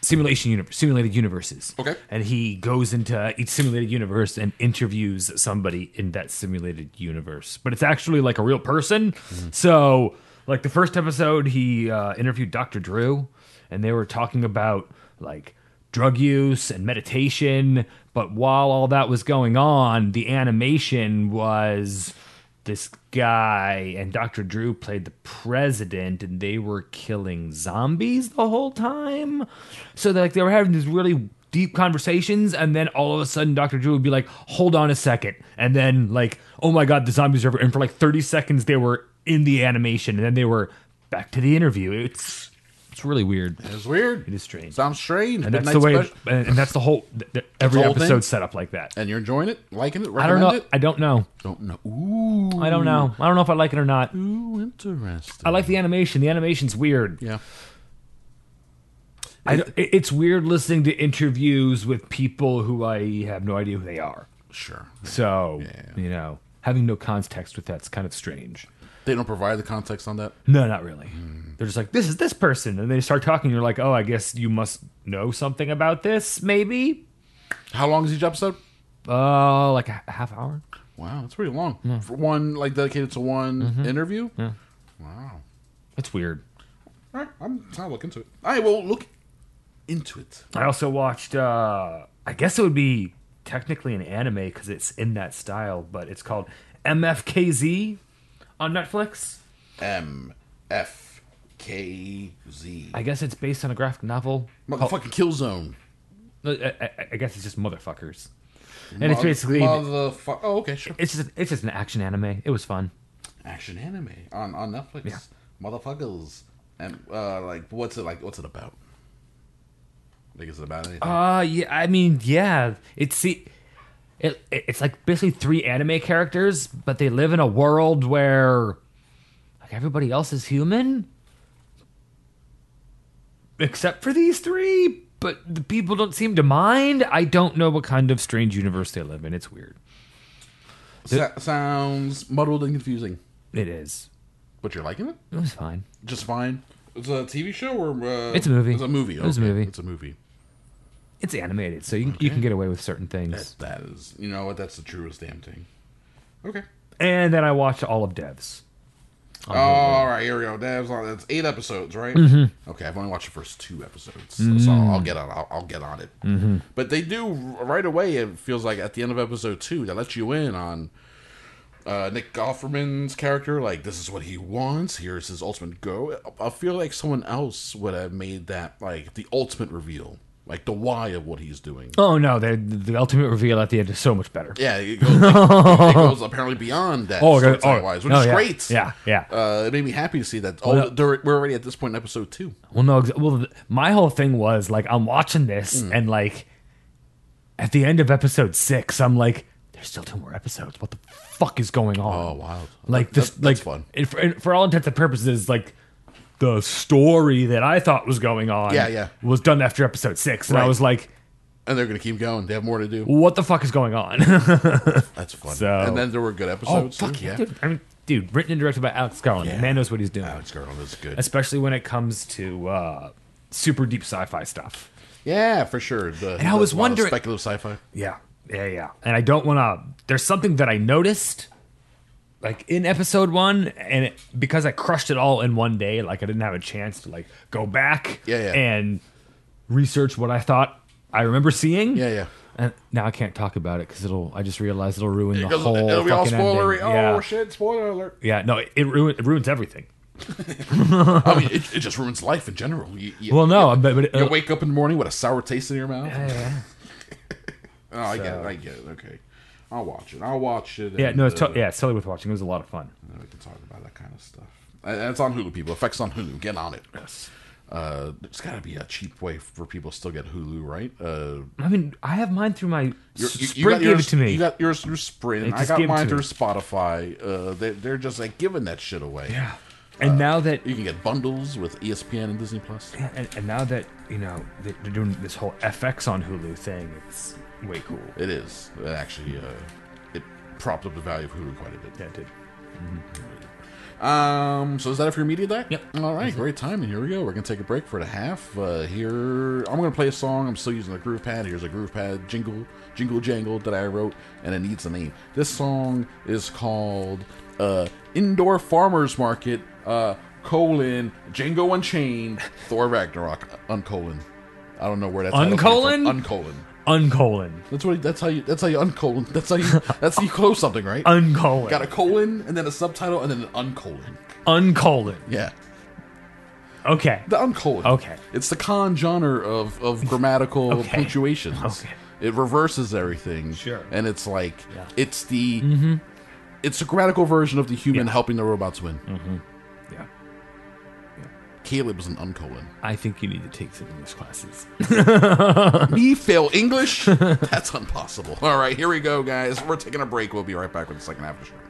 simulation universe simulated universes. Okay. and he goes into each simulated universe and interviews somebody in that simulated universe, but it's actually like a real person. So like the first episode, he uh, interviewed Dr. Drew, and they were talking about like drug use and meditation. But while all that was going on, the animation was this guy and Dr. Drew played the president and they were killing zombies the whole time. So like they were having these really deep conversations, and then all of a sudden Dr. Drew would be like, "Hold on a second. and then like, "Oh my god, the zombies are!" over," And for like thirty seconds, they were in the animation, and then they were back to the interview. It's it's really weird. It's weird. It is strange. Sounds strange. and that's Midnight the way, special. and and that's the whole. th- th- every whole thing? episode set up like that. And you're enjoying it, liking it, I don't know. it. I don't know. Don't know. Ooh. I don't know. I don't know if I like it or not. Ooh, interesting. I like the animation. The animation's weird. Yeah. I, it- it's weird listening to interviews with people who I have no idea who they are. Sure. So, you know, having no context with that's kind of strange. They don't provide the context on that. No, not really. Hmm. They're just like, this is this person. And they start talking. You're like, oh, I guess you must know something about this, maybe? How long is each episode? Uh, like a, half hour? Wow, that's pretty long for one like dedicated to one Mm-hmm. interview. Wow. that's weird. All right, I'm trying to look into it. I will look into it. I also watched, uh, I guess it would be technically an anime because it's in that style, but it's called MFKZ on Netflix. M F K Z. I guess it's based on a graphic novel. Motherfucking Killzone. I, I, I guess it's just motherfuckers, and it's basically Motherfuck. Oh, okay, sure. it's just it's just an action anime. It was fun. Action anime on on Netflix. Yeah. Motherfuckers. And uh, like, what's it like? What's it about? Like, is it about anything? Uh yeah, I mean yeah, it's see, it it's like basically three anime characters, but they live in a world where like everybody else is human, except for these three. But the people don't seem to mind. I don't know what kind of strange universe they live in. It's weird. Sa- sounds muddled and confusing. It is. But you're liking it? It was fine. Just fine. It's a TV show or uh, It's a movie. It's a movie. It was a movie. It's a movie. It's animated, so you, you can get away with certain things. That, that is, you know what? That's the truest damn thing. Okay. And then I watched all of Devs. Oh, all right, here we go. Devs on. That's eight episodes, right? Mm-hmm. Okay, I've only watched the first two episodes, so- so I'll get on. I'll, I'll get on it. Mm-hmm. But they do right away. It feels like at the end of episode two, that lets you in on uh, Nick Offerman's character. Like this is what he wants. Here's his ultimate go. I feel like someone else would have made that like the ultimate reveal, like the why of what he's doing. Oh no, the the ultimate reveal at the end is so much better. Yeah, it goes, it goes apparently beyond that. Oh, Oh, okay. Oh, wise, which no, is yeah. great. Yeah, yeah. Uh, it made me happy to see that. Oh, no. we're already at this point in episode two. Well, no, well, my whole thing was like I'm watching this, Hmm. and like at the end of episode six, I'm like, there's still two more episodes. What the fuck is going on? Oh, wow. Like That- this, that- like fun. it- for, for all intents and purposes, like the story that I thought was going on, Yeah, yeah. was done after episode six, and I Right. was like, And they're gonna keep going. They have more to do. what the fuck is going on? That's fun. So- and then there were good oh episodes. fuck too. yeah, dude. I mean, dude, written and directed by Alex Garland. Yeah. Man knows what he's doing. Alex Garland is good. especially when it comes to uh, super deep sci-fi stuff. yeah, for sure. The, And I was a lot of wondering- speculative sci-fi. Yeah, yeah, yeah. And I don't want to. There's something that I noticed, like in episode one, and it, because I crushed it all in one day, like I didn't have a chance to like go back, Yeah, yeah. and research what I thought I remember seeing. Yeah, yeah. And now I can't talk about it because it'll. I just realized it'll ruin the Because whole it'll be all fucking spoilery. ending. Oh yeah. shit! Spoiler alert. Yeah, no, it, it, ruin, it ruins everything. I mean, it, it just ruins life in general. You, you, Well, no, but, but it, you uh, wake up in the morning with a sour taste in your mouth. yeah, yeah. Oh, I get it. I get it. Okay, I'll watch it. I'll watch it. Yeah, no, it's uh, to- yeah, it's totally worth watching. It was a lot of fun. We can talk about that kind of stuff. And it's on Hulu, people. FX on Hulu. Get on it. Yes. Uh, there's got to be a cheap way for people to still get Hulu, right? Uh, I mean, I have mine through my you, Sprint gave yours, it to me. You got yours through Sprint. I got mine through. Spotify. Uh, they, they're just like giving that shit away. yeah. And now that You can get bundles with ESPN and Disney Plus. yeah, and, and now that you know they're doing this whole FX on Hulu thing, it's way cool. It is. It actually, uh, it propped up the value of Hulu quite a bit. Yeah, it did. Um, so is that it for your media deck? Yep. All right, great time. And here we go. We're gonna take a break for the half. Uh, here, I'm gonna play a song. I'm still using the Groove Pad. Here's a Groove Pad jingle, jingle jangle that I wrote, and it needs a name. This song is called uh, "Indoor Farmers Market." Uh, colon Django Unchained, Thor Ragnarok. Uncolon. I don't know where that's Uncolon? Uncolon. Uncolon. That's what. That's how you. That's how you uncolon. That's how you. That's how you close something, right? Uncolon. Got a colon and then a subtitle and then an uncolon. Uncolon. Yeah. Okay. The uncolon. Okay. It's the con genre of, of grammatical Okay. punctuations. Okay. It reverses everything. Sure. And it's like Yeah. it's the mm-hmm. it's a grammatical version of the human Yeah. helping the robots win. Yeah. Caleb's an uncolon. I think you need to take some English classes. Me fail English? That's impossible. All right, here we go, guys. We're taking a break. We'll be right back with the second half of the show.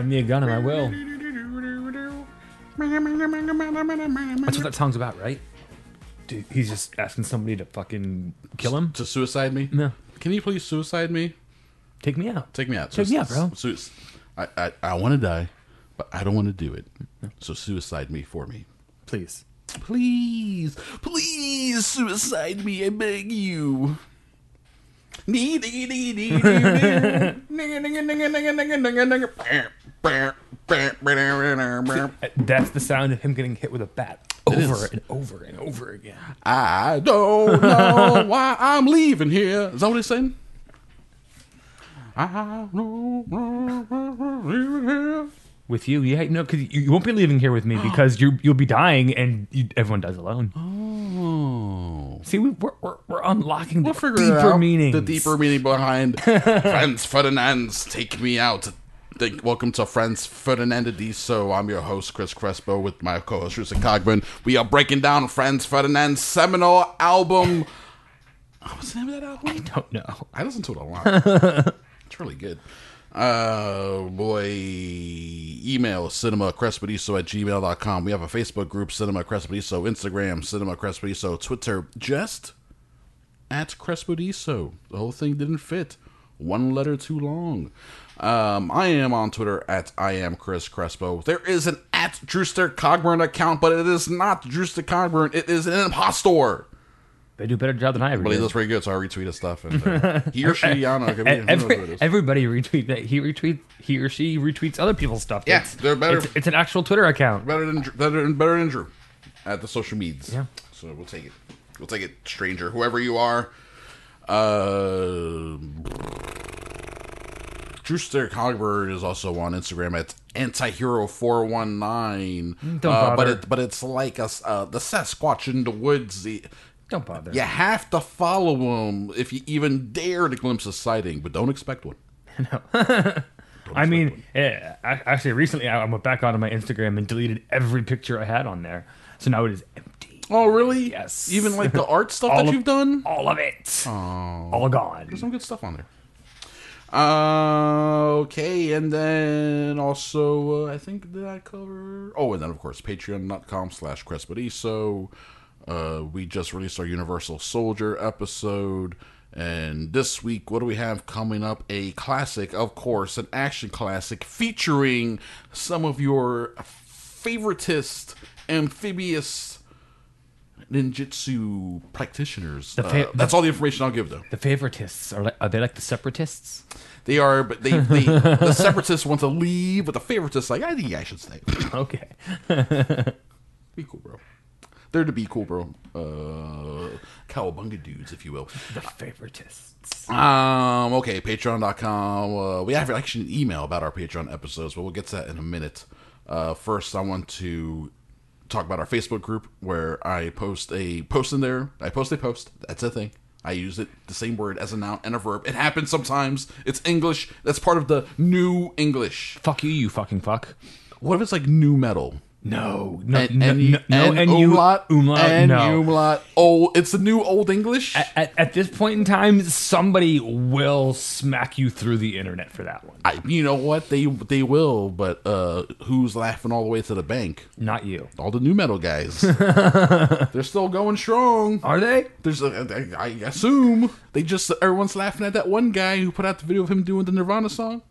Find me a gun and I will. That's what that song's about, right? Dude, he's just asking somebody to fucking kill him. To suicide me? No. Can you please suicide me? Take me out. Take me out. Take me out, bro. Su- I, I, I want to die, but I don't want to do it. So suicide me for me. Please. Please, please suicide me, I beg you. That's the sound of him getting hit with a bat over and over and over again. I don't know why I'm leaving here. Is that what he's saying? I don't know why I'm leaving here. With you, yeah, no, because you, you won't be leaving here with me because you you'll be dying and you, everyone dies alone. Oh. See, we, we're, we're we're unlocking the We'll deeper meanings. The deeper meaning behind Franz Ferdinand's Take Me Out. Thank, welcome to Friends Franz Ferdinandadiso. I'm your host, Chris Crespo, with my co host, Rusa Cogburn. We are breaking down Franz Ferdinand's seminal album. What's the name of that album? I don't know. I listen to it a lot. it's really good. Uh, boy, email cinema crespodiso at gmail.com. We have a Facebook group, Cinema Crespodiso, Instagram, Cinema Crespodiso, Twitter, just at Crespodiso. The whole thing didn't fit. One letter too long. Um, I am on Twitter at I am Chris Crespo. There is an at Drewster Cogburn account, but it is not Drewster Cogburn. It is an impostor. They do a better job than I ever But he did. does pretty good, so I retweet his stuff. And uh, he or she, I don't know. it could be- who knows who it is. everybody retweet that he retweets he or she retweets other people's stuff. Yeah, It's- they're better. It's, it's an actual Twitter account. better than Drew- better than better than Drew at the social medias. Yeah. So we'll take it. We'll take it, stranger, whoever you are. Uh, Drewster Cogburn is also on Instagram at antihero419. Don't uh, but bother. it but it's like a, s- uh, the Sasquatch in the woods. The, Don't bother. you have to follow them if you even dare to glimpse a sighting, but don't expect one. no. I mean, eh, I- actually, recently I I went back onto my Instagram and deleted every picture I had on there, so now it is empty. Oh, really? Yes. Even like the art stuff All that of- you've done? All of it, all gone. There's some good stuff on there. Uh, okay, and then also, uh, I think, did I cover? Oh, and then, of course, patreon.com slash Crespodiso. Uh, we just released our Universal Soldier episode. And this week, what do we have coming up? A classic, of course, an action classic featuring some of your favoritist amphibious ninjutsu practitioners. Uh, fa- that's all the information I'll give, though. The favoritists are like, are they like the separatists? They are, but they, they the separatists want to leave, but the favoritists like I think I should stay. Okay. be cool, bro. They're to be cool, bro. Uh, cowabunga dudes, if you will. The favoritists. Um, okay, patreon.com. Uh, we have actually an email about our Patreon episodes, but we'll get to that in a minute. Uh, first, I want to talk about our Facebook group where I post a post in there. I post a post. That's a thing. I use it the same word as a noun and a verb. It happens sometimes. It's English. That's part of the new English. Fuck you, you fucking fuck. What if it's like new metal? No, no, And, no, and, no, no, and and umlaut, umlaut, and no. umlaut. Oh, it's the new old English. At, at this point in time, somebody will smack you through the internet for that one. I, you know what? They they will, but uh, who's laughing all the way to the bank? Not you. All the new metal guys. They're still going strong. Are they? There's, a, I I assume they just everyone's laughing at that one guy who put out the video of him doing the Nirvana song.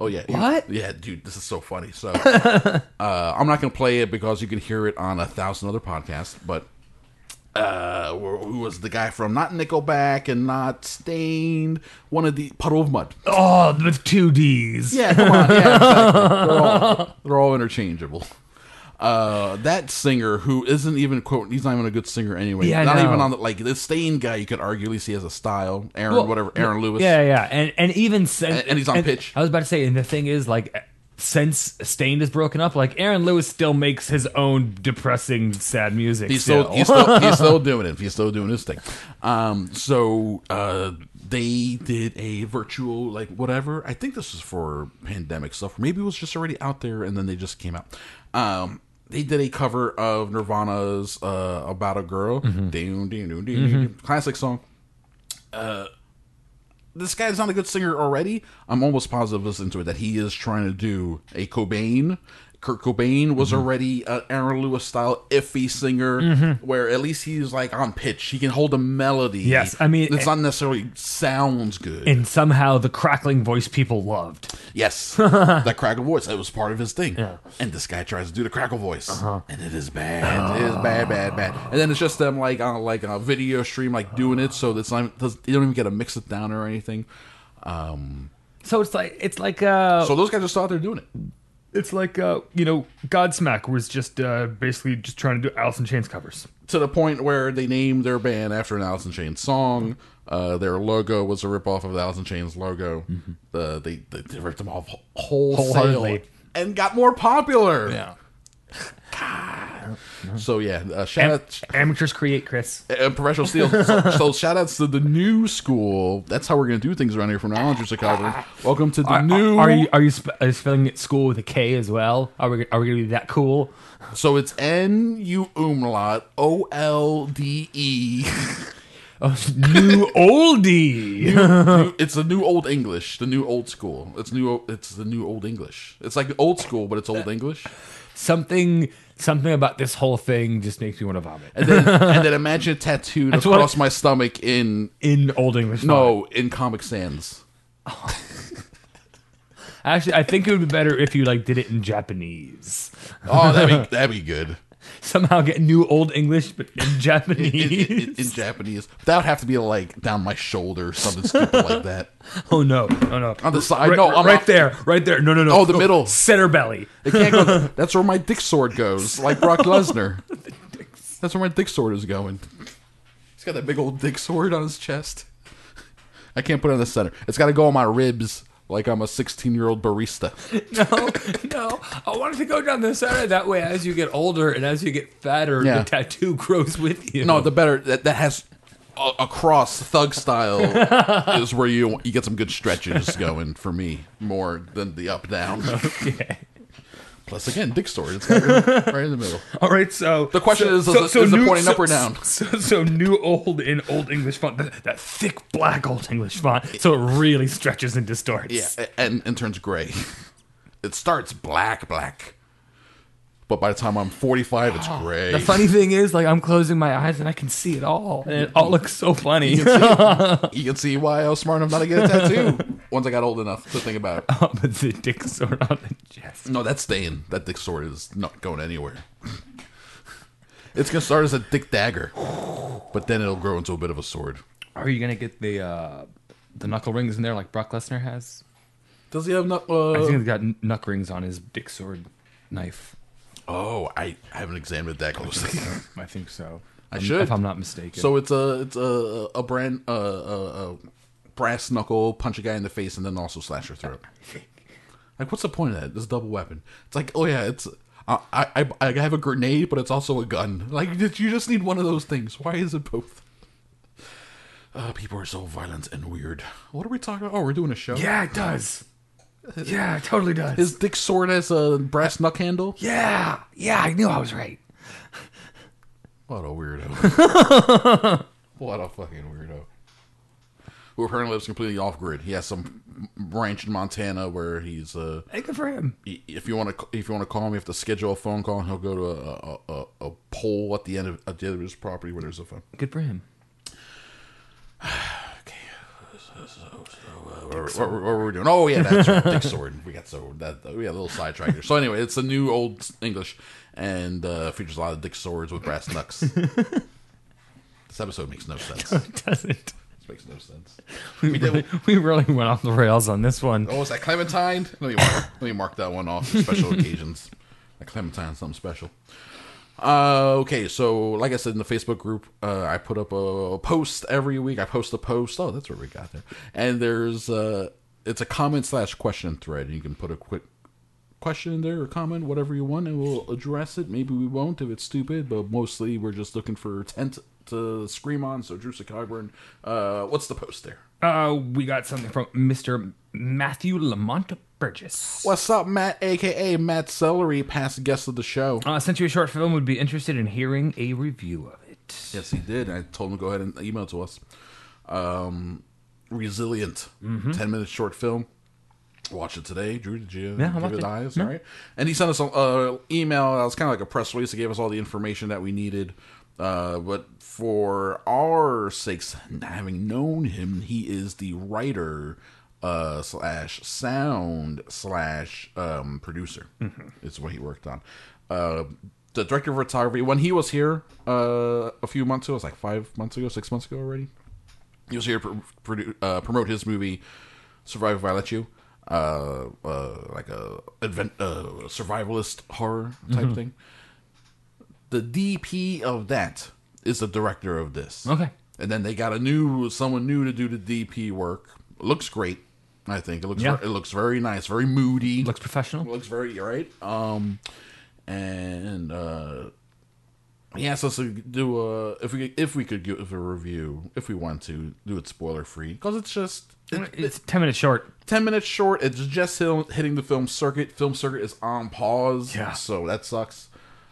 Oh yeah, What? yeah, dude, this is so funny. So, uh, I'm not gonna play it because you can hear it on a thousand other podcasts. But uh, who was the guy from? Not Nickelback and not Staind. One of the Puddle of Mudd. Oh, the two D's. Yeah, come on. Yeah, exactly. they're, all, they're all interchangeable. Uh, that singer who isn't even quote, he's not even a good singer anyway. Yeah, not know. even on the like the Stain guy. You could arguably see as a style. Aaron, Well, whatever, Aaron Lewis. Yeah, yeah, and and even since, And- and he's on pitch. I was about to say, and the thing is, like, since Staind is broken up, like Aaron Lewis still makes his own depressing, sad music. He's still, he's still he's still doing it. He's still doing his thing. Um, so uh, they did a virtual like whatever. I think this was for pandemic stuff. Maybe it was just already out there and then they just came out. Um, they did a cover of Nirvana's uh, "About a Girl," Doom, doom, doom, doom, doom. classic song. Uh, this guy's not a good singer already. I'm almost positive listening to it that he is trying to do a Cobain Kurt Cobain was Mm-hmm. already an Aaron Lewis style iffy singer, where at least he's like on pitch. He can hold a melody. Yes, I mean- it's not necessarily sounds good. And somehow the crackling voice people loved. yes, that crackle voice that was part of his thing. Yeah. Uh-huh. And this guy tries to do the crackle voice, and it is bad. It is bad, bad, bad. And then it's just them like on like a video stream, like doing it, so that's not you don't even get to mix it down or anything. Um, So it's like it's like uh so those guys just out there doing it. It's like uh you know Godsmack was just uh basically just trying to do Alice in Chains covers. to the point where they named their band after an Alice in Chains song. Uh, their logo was a ripoff of the Alice in Chains logo. Uh, they, they they ripped them off wholesale and got more popular. Yeah. So yeah, uh, shout out Amateurs create, Chris. uh, professional steel. so, so shout outs to the new school. That's how we're gonna do things around here from now on, Drew Chicago. Welcome to the Are, new. are you are you sp- are you spelling it school with a K as well? Are we are we gonna be that cool? So it's N U umlaut O L D E. Oh, new oldie. It's the new old English, the new old school. It's new. It's the new old English. It's like old school, but it's old English. Something something about this whole thing just makes me want to vomit. And then, and then imagine it tattooed That's what- across my stomach in In old English. no in Comic Sans. actually, I think it would be better if you like did it in Japanese. Oh, that'd be that'd be good Somehow get new old English, but in in, in, Japanese. in, in Japanese. That would have to be like down my shoulder, something stupid like that. oh no, no, no. On the side, right, no, I'm right not- there, right there. No, no, no. Oh, the No, middle. center belly. It can't go. That's where my dick sword goes, like Brock Lesnar. That's where my dick sword is going. He's got that big old dick sword on his chest. I can't put it in the center. It's got to go on my ribs, like I'm a 16 year old barista. No, no. I wanted to go down the center. That way, as you get older and as you get fatter, Yeah. the tattoo grows with you. No, the better that that has a, across thug style is where you you get some good stretches going for me more than the up down. Okay. Plus, again, dick story. It's right, right in the middle. All right, so The question so, is, so, is so it new, pointing so, up or down? So, so new old in old English font, that, that thick black old English font, so it really stretches and distorts. Yeah, and and turns gray. It starts black, black. But by the time I'm 45, it's gray. The funny thing is, like, I'm closing my eyes and I can see it all, and it all looks so funny. you can see why I was smart enough not to get a tattoo once I got old enough to think about it. but the dick sword on the chest. No, that's staying. That dick sword is not going anywhere. It's gonna start as a dick dagger, but then it'll grow into a bit of a sword. Are you gonna get the uh, the knuckle rings in there like Brock Lesnar has? Does he have not? I Uh, think he's got knuckle rings on his dick sword knife. Oh, I haven't examined it that closely. I think so. I Um, should. if I'm not mistaken. so it's a it's a a brand uh, a, a brass knuckle punch a guy in the face and then also slash your throat. Like, what's the point of that? This double weapon. It's like, oh yeah, it's I I I have a grenade, but it's also a gun. Like, you just need one of those things. Why is it both? Uh, people are so violent and weird. What are we talking about? Oh, we're doing a show. yeah, it does. Yeah, it totally does. His dick sword has a brass knuck handle. yeah, yeah, I knew I was right. What a weirdo. what a fucking weirdo. Who apparently lives completely off grid. He has some ranch in Montana where he's uh Hey, good for him. if you want to if you want to call him, you have to schedule a phone call and he'll go to a a, a, a pole at the end of at the end of his property where there's a phone. Good for him. What, were we doing? Oh yeah, that's right. Dick sword. We got so that we got a little sidetrack here. So anyway, it's a new old English and uh, features a lot of dick swords with brass knucks. this episode makes no sense. It doesn't. This makes no sense. We, We did- really, we really went off the rails on this one. Oh, is that Clementine? Let me mark, let me mark that one off for special occasions. That Clementine's something special. Uh, okay, so like I said in the Facebook group, uh, I put up a, post every week. I post a post. Oh, that's where we got there. And there's uh, it's a comment slash question thread. And you can put a quick question in there or comment, whatever you want, and we'll address it. Maybe we won't if it's stupid, but mostly we're just looking for tent to scream on. So Drew Cogburn, uh, what's the post there? Uh, we got something from Mr. Matthew Lamont Burgess. What's up, Matt, aka Matt Celery, past guest of the show? Uh, sent you a short film. Would be interested in hearing a review of it. Yes, he did. I told him to go ahead and email it to us. Um, Resilient, ten minute short film. Watch it today, Drew. Did you Yeah, I give it it. eyes? Yeah. All right. And he sent us an uh, email. That was kind of like a press release. It gave us all the information that we needed. Uh, but for our sakes, having known him, he is the writer uh, slash sound slash um, producer. Mm-hmm. Is what he worked on. Uh, the director of photography. When he was here uh, a few months ago, it was like five months ago, six months ago already. He was here to pr- produ- uh, promote his movie "Survive If I Let You," uh, uh, like a advent, uh, survivalist horror type thing. The DP of that is the director of this. Okay. and then they got a new someone new to do the DP work. looks great. I think it looks Yeah. ver- it looks very nice, very moody. Looks professional. looks very right. Um, and uh, he asked us to do a if we if we could give a review if we want to do it spoiler free because it's just it, It's ten minutes short. 10 minutes short. It's just hitting the film circuit. Film circuit is on pause. Yeah. So that sucks.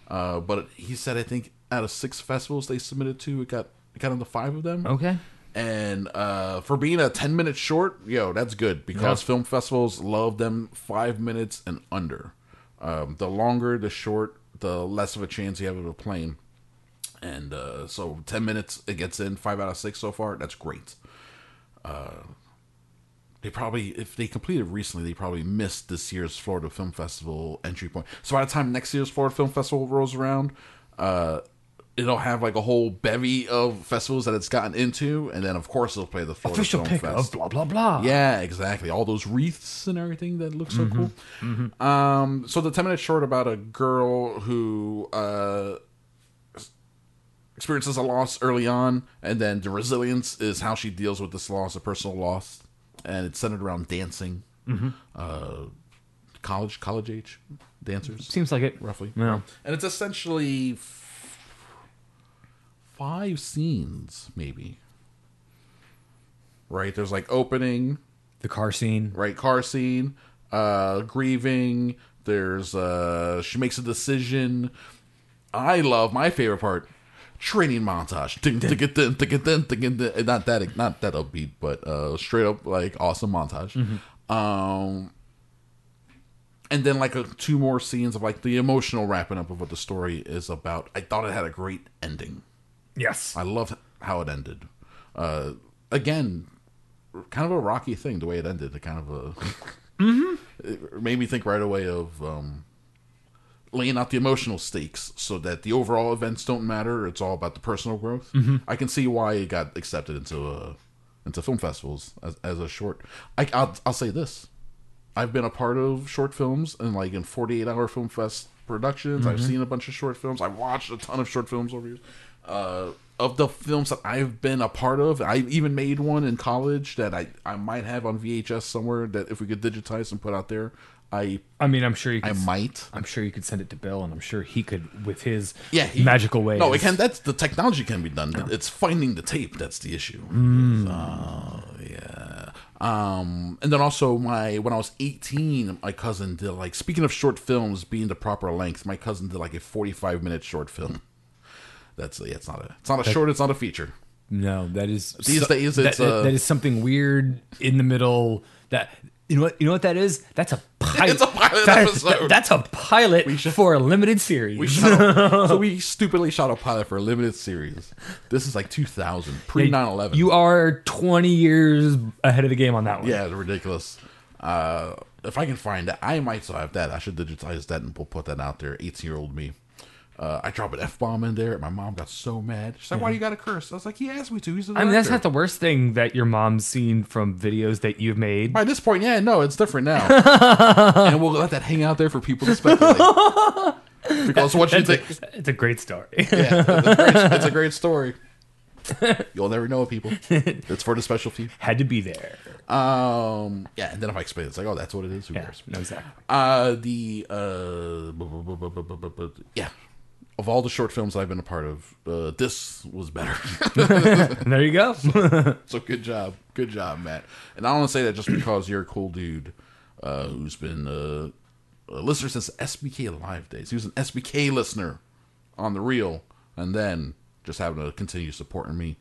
Uh, but he said, I think out of six festivals they submitted to, it got it got into five of them. Okay. And uh, for being a 10 minute short, yo, that's good because Yeah. film festivals love them five minutes and under. Um, the longer the short, the less of a chance you have of a plane. And uh, so 10 minutes, it gets in five out of six so far. That's great. They probably if they completed recently they probably missed this year's florida film festival entry point so by the time next year's florida film festival rolls around uh it'll have like a whole bevy of festivals that it's gotten into and then of course it'll play the florida Official film pick fest of blah blah blah. yeah, exactly. All those wreaths and everything that looks so Mm-hmm. cool. Um, so the ten minute short about a girl who uh, experiences a loss early on, and then the resilience is how she deals with this loss, a personal loss, and it's centered around dancing. Mm-hmm. Uh, college, college age dancers, Seems like it. roughly. Yeah. And it's essentially f- five scenes, maybe. Right? There's like opening, The car scene. right car scene uh grieving there's uh she makes a decision i love my favorite part training montage Ding, ding, ding, ding, ding, ding, ding, ding. not that not that upbeat but uh straight up like awesome montage um and then like a, two more scenes of like the emotional wrapping up of what the story is about i thought it had a great ending Yes. I love how it ended. Uh, again, kind of a rocky thing the way it ended. It kind of a it made me think right away of um, laying out the emotional stakes so that the overall events don't matter. It's all about the personal growth. I can see why it got accepted into uh, into film festivals as, as a short. I, I'll, I'll say this: I've been a part of short films and like in 48 hour film fest productions. I've seen a bunch of short films. I've watched a ton of short films over years. Uh, of the films that I've been a part of, I even made one in college that I, I might have on VHS somewhere that if we could digitize and put out there, I I mean, I'm sure you. Could, I might. I'm sure you could send it to Bill, and I'm sure he could with his Yeah, he- magical ways. No, it can. That's the technology can be done. It's finding the tape that's the issue. Oh yeah. Um, and then also my when I was 18, my cousin did like speaking of short films being the proper length. My cousin did like a 45 minute short film. That's yeah, it's not a it's not a short. It's not a feature. No, that is These days it's, that, uh, that is something weird in the middle. That you know what you know what that is? That's a pilot. It's a pilot That- episode. that- that's a pilot for a limited series. We shot a, so we stupidly shot a pilot for a limited series. This is like 2000, pre 9/11. You are 20 years ahead of the game on that one. Yeah, it's ridiculous. Uh, if I can find that, I might still have that. I should digitize that and we'll put that out there. 18 year old me. Uh, I drop an f bomb in there, and my mom got so mad. She's like, yeah. "Why do you got to curse?" I was like, "He asked me to." He's. I mean, that's not the worst thing that your mom's seen from videos that you've made. By this point, yeah, no, it's different now, and we'll let that hang out there for people to speculate. because what you think? A, it's a great story. yeah, it's a great, it's a great story. You'll never know, people. It's for the special few. Had to be there. Um, yeah, and then if I explain, it, it's like, oh, that's what it is. Who yeah, cares? No, exactly. Uh, the uh, yeah, of all the short films I've been a part of, uh, this was better. There you go. so good job, good job, Matt. And I don't want to say that just because you're a cool dude uh, who's been uh, a listener since SBK Live days. He was an SBK listener on the real, and then just having to continue supporting me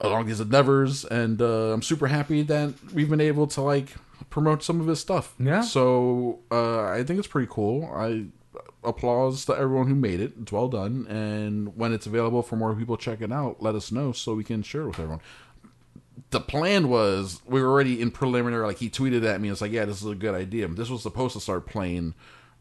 along these endeavors. And uh, I'm super happy that we've been able to like promote some of his stuff. Yeah. So uh, I think it's pretty cool. I applause to everyone who made it. It's well done. And when it's available for more people to check it out, let us know so we can share it with everyone. The plan was we were already in preliminary. Like he tweeted at me, it's like, yeah, this is a good idea. This was supposed to start playing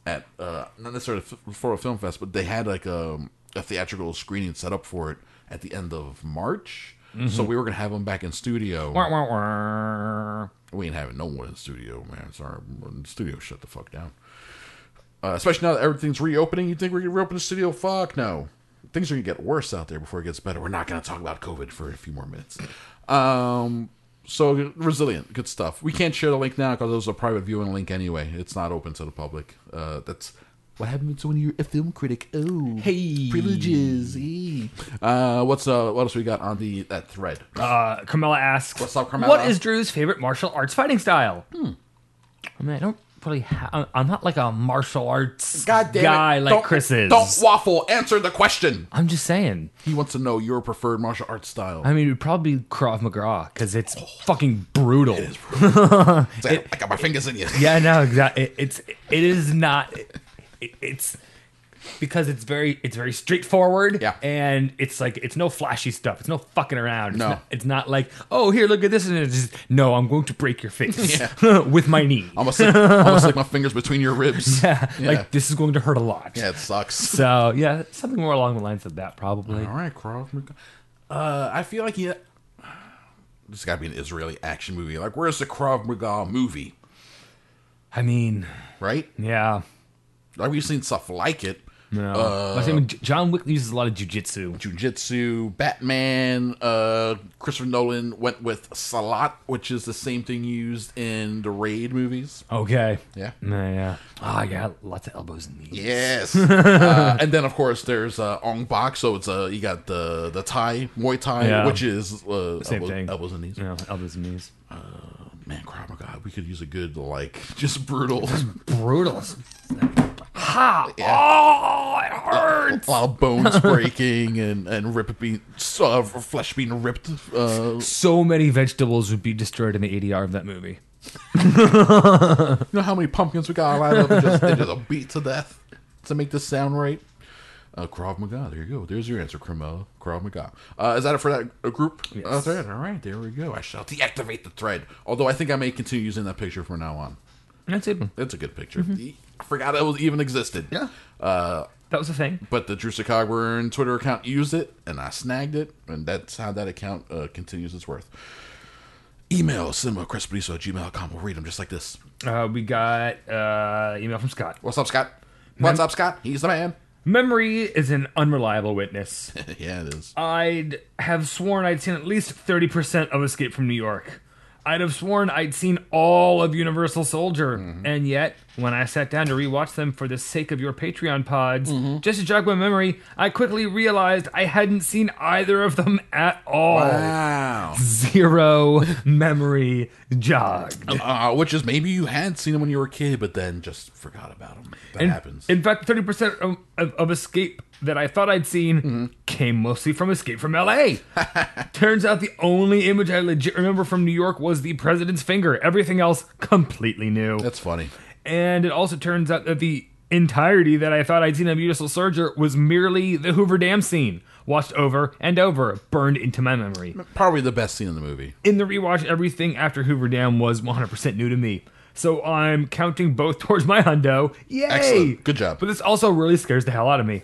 at uh, not necessarily for a film fest, but they had like a, a theatrical screening set up for it at the end of March. So we were gonna have him back in studio. Wah, wah, wah. We ain't having no one in studio, man. Sorry, studio shut the fuck down. Uh, especially now that everything's reopening, you think we're gonna reopen the studio? Fuck no. Things are gonna get worse out there before it gets better. We're not gonna talk about COVID for a few more minutes. Um, so resilient, good stuff. We can't share the link now because it was a private viewing link anyway. It's not open to the public. Uh, that's what happens when you're a film critic. Oh, Hey. privileges. eh. Uh, what's uh, what else we got on the that thread? Uh, Carmela asks, What's up, Carmela? What is Drew's favorite martial arts fighting style? I mean, I don't really. Ha- I'm not like a martial arts God damn guy it. like Don't- Chris is. Don't waffle. Answer the question. I'm just saying. He wants to know your preferred martial arts style. I mean, it'd probably be Krav Maga because it's oh. fucking brutal. It's like, I got my fingers in you. Yeah, no, exactly. It, it's it is not. It, it's because it's very it's very straightforward. Yeah. and it's like it's no flashy stuff. It's no fucking around. It's No. not, it's not like oh here look at this and it's just no. I'm going to break your face with my knee. I'm gonna, stick, I'm gonna stick my fingers between your ribs. yeah, Yeah. like this is going to hurt a lot. Yeah, it sucks. So yeah, something more along the lines of that probably. All right, Krav Maga. Uh, I feel like he. This got to be an Israeli action movie. Like, where's the Krav Maga movie? I mean, Right? yeah. Like, we've seen stuff like it. No. Uh, But I mean, John Wick uses a lot of jujitsu. Jiu-Jitsu, Batman, uh, Christopher Nolan went with Silat, which is the same thing used in the Raid movies. Okay. Yeah. Yeah. yeah. Ah, yeah. Lots of elbows and knees. Yes. uh, and then of course there's uh, Ong Bak, so it's uh, you got the the Thai Muay Thai, Yeah. which is uh, Same elbows, thing. elbows and knees. Yeah, elbows and knees. Man, Krav Maga, we could use a good like just brutal, Brutal. Ha! Oh, it hurts. a lot of bones breaking and and rip being uh, flesh being ripped. Uh, So many vegetables would be destroyed in the ADR of that movie. you know how many pumpkins we got lined up and just, they just beat to death to make this sound right. Uh, Krav Maga, there you go. There's your answer, Krav Krav Maga. Uh, is that it for that uh, group Yes. uh, thread? All right, there we go. I shall deactivate the thread. Although I think I may continue using that picture from now on. That's it. It's a good picture. I forgot it was even existed. Yeah. Uh, That was the thing. but the Drew Cogburn Twitter account used it, and I snagged it, and that's how that account uh, continues its worth. Email cinemacrespodiso at gmail.com. We'll read them just like this. Uh, we got uh, email from Scott. What's up, Scott? What's up, Scott? He's the man. Memory is an unreliable witness. yeah, it is. I'd have sworn I'd seen at least 30% of Escape from New York. I'd have sworn I'd seen all of Universal Soldier. Mm-hmm. And yet, when I sat down to rewatch them for the sake of your Patreon pods, mm-hmm. just to jog my memory, I quickly realized I hadn't seen either of them at all. Wow. Zero memory jogged. Uh, uh which is maybe you had seen them when you were a kid, but then just forgot about them. That In- happens. In fact, 30% of, of, of Escape that I thought I'd seen mm-hmm. came mostly from Escape from LA. Turns out the only image I legit remember from New York was the president's finger. Everything else completely new. That's funny. And it also turns out that the entirety that I thought I'd seen of Universal Soldier was merely the Hoover Dam scene, watched over and over, burned into my memory. Probably the best scene in the movie. In the rewatch, everything after Hoover Dam was 100% new to me. So I'm counting both towards my hundo. Yay! Excellent. Good job. But this also really scares the hell out of me.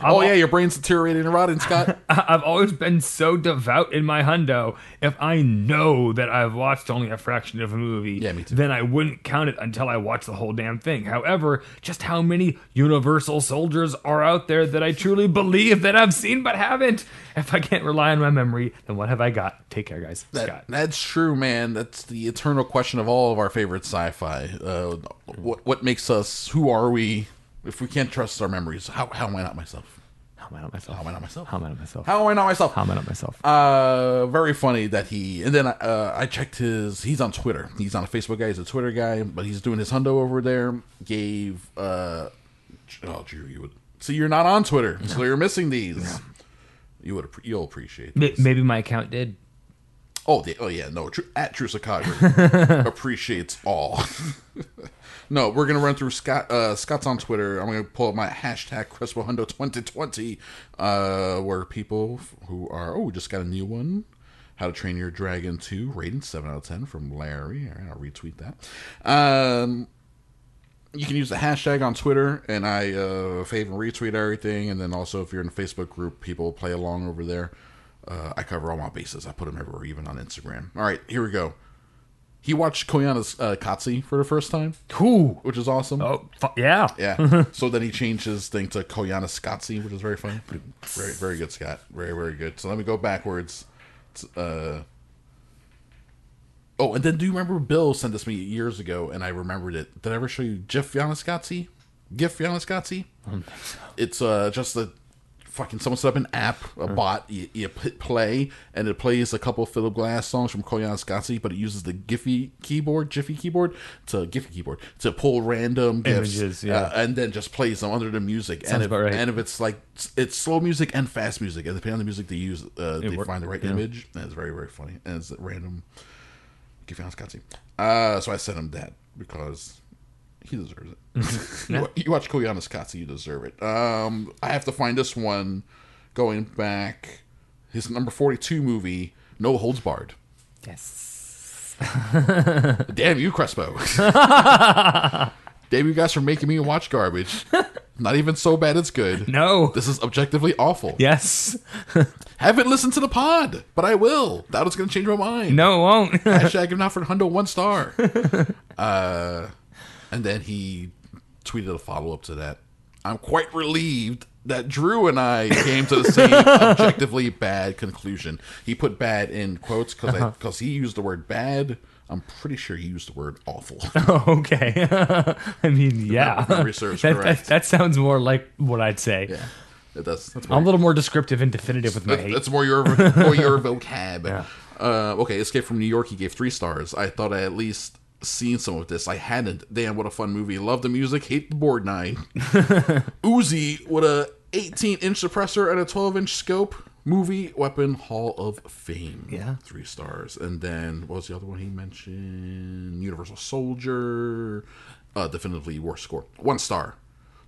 Oh, I've- yeah, your brain's deteriorating and rotting, Scott. I've always been so devout in my hundo. If I know that I've watched only a fraction of a movie, Yeah, me too. then I wouldn't count it until I watch the whole damn thing. However, just how many Universal soldiers are out there that I truly believe that I've seen but haven't? If I can't rely on my memory, then what have I got? Take care, guys. That, Scott. that's true, man. That's the eternal question of all of our favorite sci-fi. Uh, what what makes us? Who are we? If we can't trust our memories, how how am I not myself? How am I not myself? How am I not myself? How am I not myself? How am I not myself? How am I not myself? Uh, very funny that he and then uh, I checked his. He's on Twitter. He's not a Facebook guy. He's a Twitter guy, but he's doing his hundo over there. Gave uh, oh, Drew, you would see you're not on Twitter, so you're missing these. You would you'll appreciate. This. Maybe my account did. Oh, the, oh yeah, no. At True Sakagri appreciates all. no, we're gonna run through Scott. Uh, Scott's on Twitter. I'm gonna pull up my hashtag Hundo 2020, uh, where people who are oh, we just got a new one. How to Train Your Dragon 2, rating 7 out of 10 from Larry. All right, I'll retweet that. Um, you can use the hashtag on Twitter, and I uh, fave and retweet everything. And then also, if you're in a Facebook group, people play along over there. Uh, I cover all my bases. I put them everywhere, even on Instagram. All right, here we go. He watched Koyana's uh, Katsi for the first time, Cool. which is awesome. Oh, fu- yeah. Yeah. so then he changed his thing to Koyana's Katsi, which is very funny. Very, very good, Scott. Very, very good. So let me go backwards. It's, Uh, oh, and then do you remember Bill sent this me years ago, and I remembered it. Did I ever show you GIF Yaniscatsi? GIF Yaniscatsi? It's uh, just a fucking someone set up an app, a bot. You, you hit play, and it plays a couple of Philip Glass songs from Koyaanisqatsi, but it uses the Giphy keyboard, Jiffy keyboard, to Giphy keyboard to pull random gifs, Images, yeah. uh, and then just plays them under the music. Sounds and if, right. And if it's like it's slow music and fast music, and depending on the music they use, uh, they work- find the right yeah. image. And it's very very funny, and it's random. Giphy Scotzi. Uh, so I sent him that because he deserves it. Mm-hmm. you, you watch Koyaanisqatsi, you deserve it. Um, I have to find this one going back. His number forty-two movie, No Holds Barred. Yes. Damn you, Crespo. Damn you guys for making me watch garbage. Not even so bad it's good. No. This is objectively awful. Yes. Haven't listened to the pod, but I will. That was going to change my mind. No, it won't. Hashtag if not for Hundo one star. uh, and then he tweeted a follow up to that. I'm quite relieved that Drew and I came to the same objectively bad conclusion. He put bad in quotes because because he used the word bad. I'm pretty sure he used the word awful. okay. I mean, yeah. that, that, that sounds more like what I'd say. yeah, that's that's I'm a little more descriptive and definitive with my That- hate. That's more your more your vocab. Yeah. Uh, okay, Escape from New York. He gave three stars. I thought I at least seen some of this. I hadn't. Damn, what a fun movie! Love the music. Hate the Borgnine. Uzi with a 18 inch suppressor and a 12 inch scope. Movie Weapon Hall of Fame. Yeah. three stars. And then what was the other one he mentioned? Universal Soldier. Uh, definitively worst score. One star.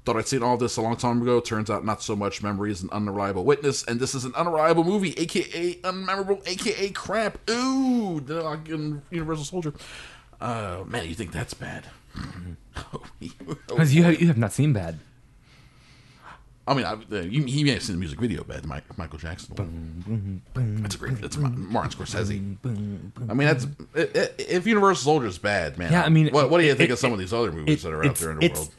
Thought I'd seen all this a long time ago. Turns out not so much. Memory is an unreliable witness, and this is an unreliable movie, aka unmemorable, aka crap. Ooh, the Universal Soldier. Uh, man, you think that's bad? Because you have, you have not seen bad. I mean, I, you, he may have seen the music video bad, Mike, Michael Jackson. one. That's a great. That's Ma- Martin Scorsese. I mean, that's if Universal Soldier is bad, man. Yeah, I mean, what, what do you it- think it- of some of these other movies that are out there in the it's- world?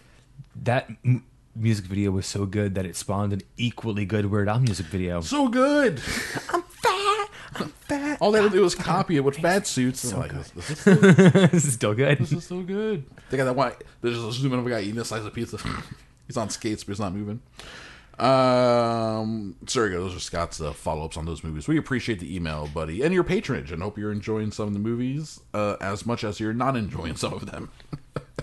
That m- music video was so good that it spawned an equally good Weird Al music video. So good. I'm fat. I'm fat. All they had to do was copy it with fat suits. So like, this, this is so, this is still good. this is so good. They got that one. There's just a zoom in of a guy eating a slice of pizza. he's on skates, but he's not moving. Um, so there you go. Those are Scott's uh, follow ups on those movies. We appreciate the email, buddy, and your patronage, and hope you're enjoying some of the movies uh, as much as you're not enjoying some of them.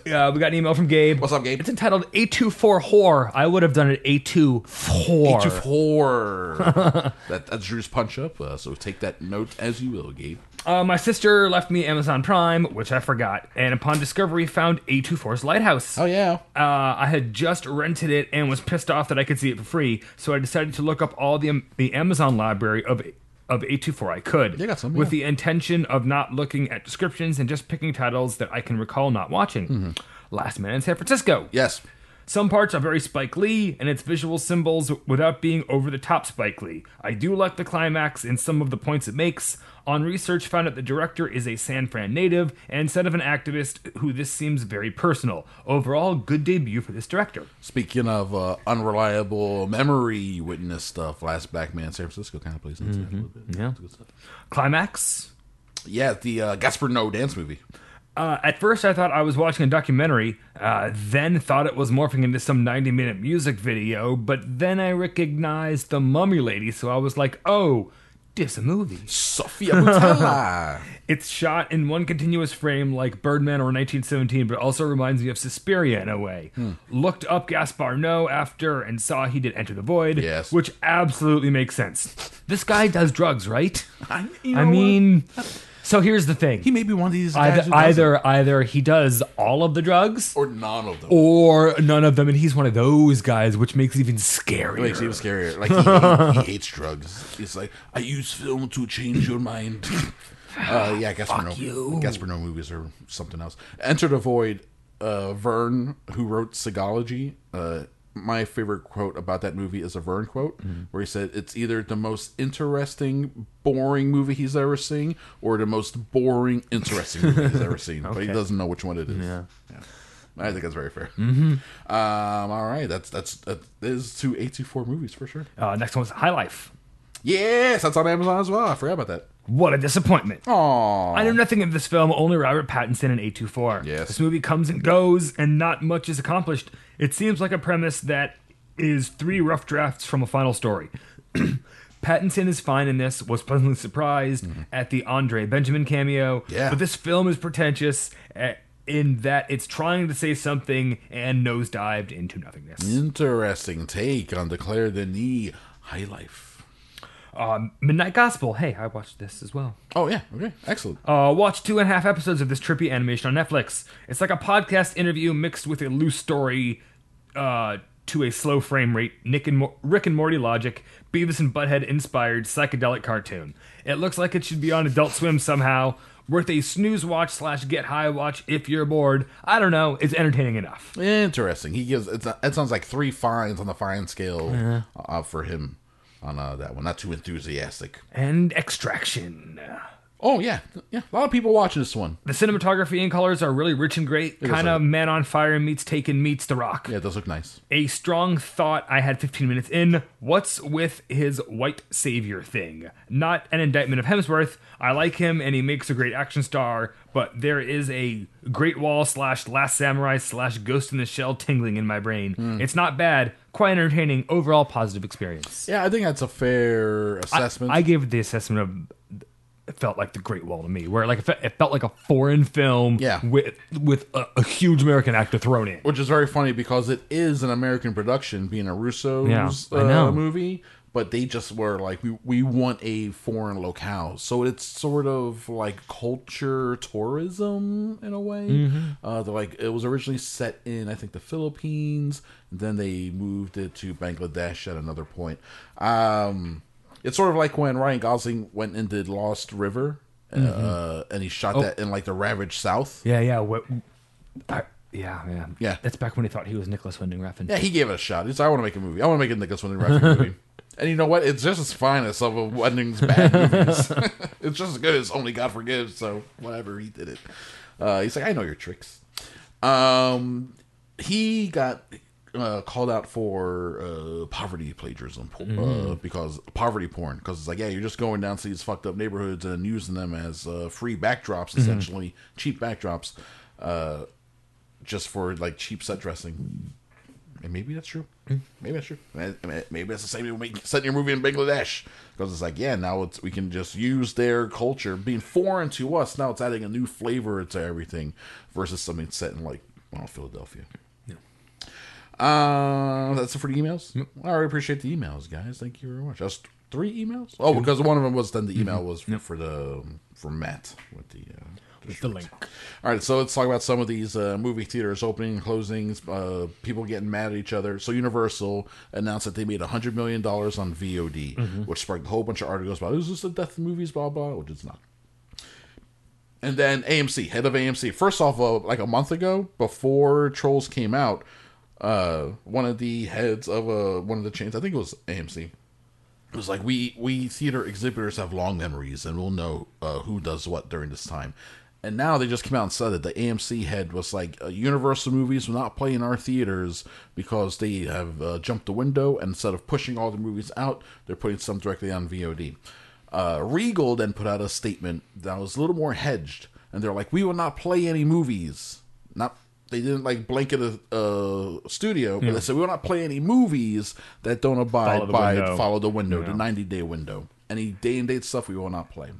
Uh, we got an email from Gabe. What's up, Gabe? It's entitled A24 Whore. I would have done it A24. Two four. that, that's Drew's punch up. Uh, so take that note as you will, Gabe. Uh, my sister left me Amazon Prime, which I forgot, and upon discovery found A24's Lighthouse. Oh yeah. Uh, I had just rented it and was pissed off that I could see it for free, so I decided to look up all the the Amazon library of of A24 I could, You got some, with yeah. the intention of not looking at descriptions and just picking titles that I can recall not watching. Mm-hmm. Last Man in San Francisco. Yes. Some parts are very Spike Lee and its visual symbols without being over the top Spike Lee. I do like the climax and some of the points it makes. On research, found out the director is a San Fran native and instead of an activist who this seems very personal. Overall, good debut for this director. Speaking of uh, unreliable memory witness stuff, Last Black Man San Francisco kind of plays into that a little bit. Yeah. That's good stuff. Climax. Yeah, the uh, Gaspar Noé dance movie. Uh, at first, I thought I was watching a documentary, uh, then thought it was morphing into some 90 minute music video, but then I recognized the mummy lady, so I was like, oh, This a movie. Sofia. It's shot in one continuous frame like Birdman or 1917, but also reminds me of Suspiria in a way. Hmm. Looked up Gaspar Noé after and saw he did Enter the Void, Yes. which absolutely makes sense. This guy does drugs, right? I, you I know what? mean, so here's the thing. he may be one of these guys either who either either he does all of the drugs or none of them. or none of them, and he's one of those guys, which makes it even scarier. It makes it even scarier. Like he, he hates drugs. He's like, I use film to change your mind. Uh, yeah, Gaspar Noé. you. Gaspar Noé movies are something else. Enter the Void. Uh, Vern, who wrote Seagalogy, uh, my favorite quote about that movie is a Vern quote Mm-hmm. where he said, "It's either the most interesting, boring movie he's ever seen, or the most boring, interesting movie he's ever seen." But he doesn't know which one it is. Yeah. I think that's very fair. Mm-hmm. Um, all right, that's that's that is two A24 movies for sure. Uh, next one's High Life. Yes, that's on Amazon as well. I forgot about that. What a disappointment. Aww. I know nothing of this film, only Robert Pattinson and A24. Yes. This movie comes and goes, and not much is accomplished. It seems like a premise that is three rough drafts from a final story. Pattinson is fine in this, was pleasantly surprised at the Andre Benjamin cameo. Mm-hmm. Yeah. But this film is pretentious uh, in that it's trying to say something and nosedived into nothingness. Interesting take on the Claire Denis High Life. Um, Midnight Gospel. Hey, I watched this as well. Oh yeah, okay, excellent. Uh, watch two and a half episodes of this trippy animation on Netflix. It's like a podcast interview mixed with a loose story uh, to a slow frame rate, Nick and Mo- Rick and Morty logic, Beavis and Butthead inspired psychedelic cartoon. It looks like it should be on Adult Swim somehow. Worth a snooze watch slash get high watch if you're bored. I don't know. It's entertaining enough. Interesting. He gives it's it sounds like three fines on the fine scale uh, for him on uh, that one. Not too enthusiastic. And Extraction. Oh yeah, yeah. A lot of people watching this one. The cinematography and colors are really rich and great. Kind of Man on Fire meets Taken meets The Rock. Yeah, it does look nice. a strong thought I had 15 minutes in. What's with his white savior thing? Not an indictment of Hemsworth. I like him and he makes a great action star, but there is a Great Wall slash Last Samurai slash Ghost in the Shell tingling in my brain. It's not bad, quite entertaining, overall positive experience. Yeah, I think that's a fair assessment. I gave the assessment of it felt like the Great Wall to me, where like it felt like a foreign film Yeah. with with a, a huge American actor thrown in. which is very funny because it is an American production, being a Russo's Yeah, I uh, movie. But they just were like, we, we want a foreign locale, so it's sort of like culture tourism in a way. Mm-hmm. Uh, they're like it was originally set in, I think, the Philippines. Then they moved it to Bangladesh at another point. Um, it's sort of like when Ryan Gosling went and did Lost River, uh, and he shot that in like the ravaged South. Yeah, yeah. What, I, yeah, yeah. Yeah. That's back when he thought he was Nicolas Winding Refn. Yeah, he gave it a shot. He's I want to make a movie. I want to make a Nicolas Winding Refn movie. And you know what? It's just as fine as some of Winding's bad movies. it's just as good as Only God Forgives. So whatever, he did it. Uh, he's like, I know your tricks. Um, he got uh, called out for uh, poverty plagiarism uh, because poverty porn. Because it's like, yeah, you're just going down to these fucked up neighborhoods and using them as uh, free backdrops, essentially cheap backdrops, uh, just for like cheap set dressing. And maybe that's true. Maybe that's true. Maybe that's the same thing with setting your movie in Bangladesh because it's like, yeah, now it's we can just use their culture being foreign to us. Now it's adding a new flavor to everything versus something set in like well, Philadelphia. Uh, that's it for the emails. I already appreciate the emails, guys. Thank you very much. That's three emails. Oh, because one of them was then the email was for, for the for Matt with the. Uh, The link. all right, so let's talk about some of these uh, movie theaters opening and closings. Uh, people getting mad at each other. So Universal announced that they made hundred million dollars on VOD, which sparked a whole bunch of articles about is this the death of movies, blah blah, which it's not. And then AMC, head of AMC. First off, uh, like a month ago, before Trolls came out, uh, one of the heads of uh, one of the chains, I think it was AMC, it was like we we theater exhibitors have long memories and we'll know uh, who does what during this time and now they just came out and said that the amc head was like uh, universal movies will not play in our theaters because they have uh, jumped the window and instead of pushing all the movies out they're putting some directly on vod uh, regal then put out a statement that was a little more hedged and they're like we will not play any movies not they didn't like blanket a, a studio, but they said we will not play any movies that don't abide Follow by window. follow the window, the ninety day window. Any day and date stuff we will not play.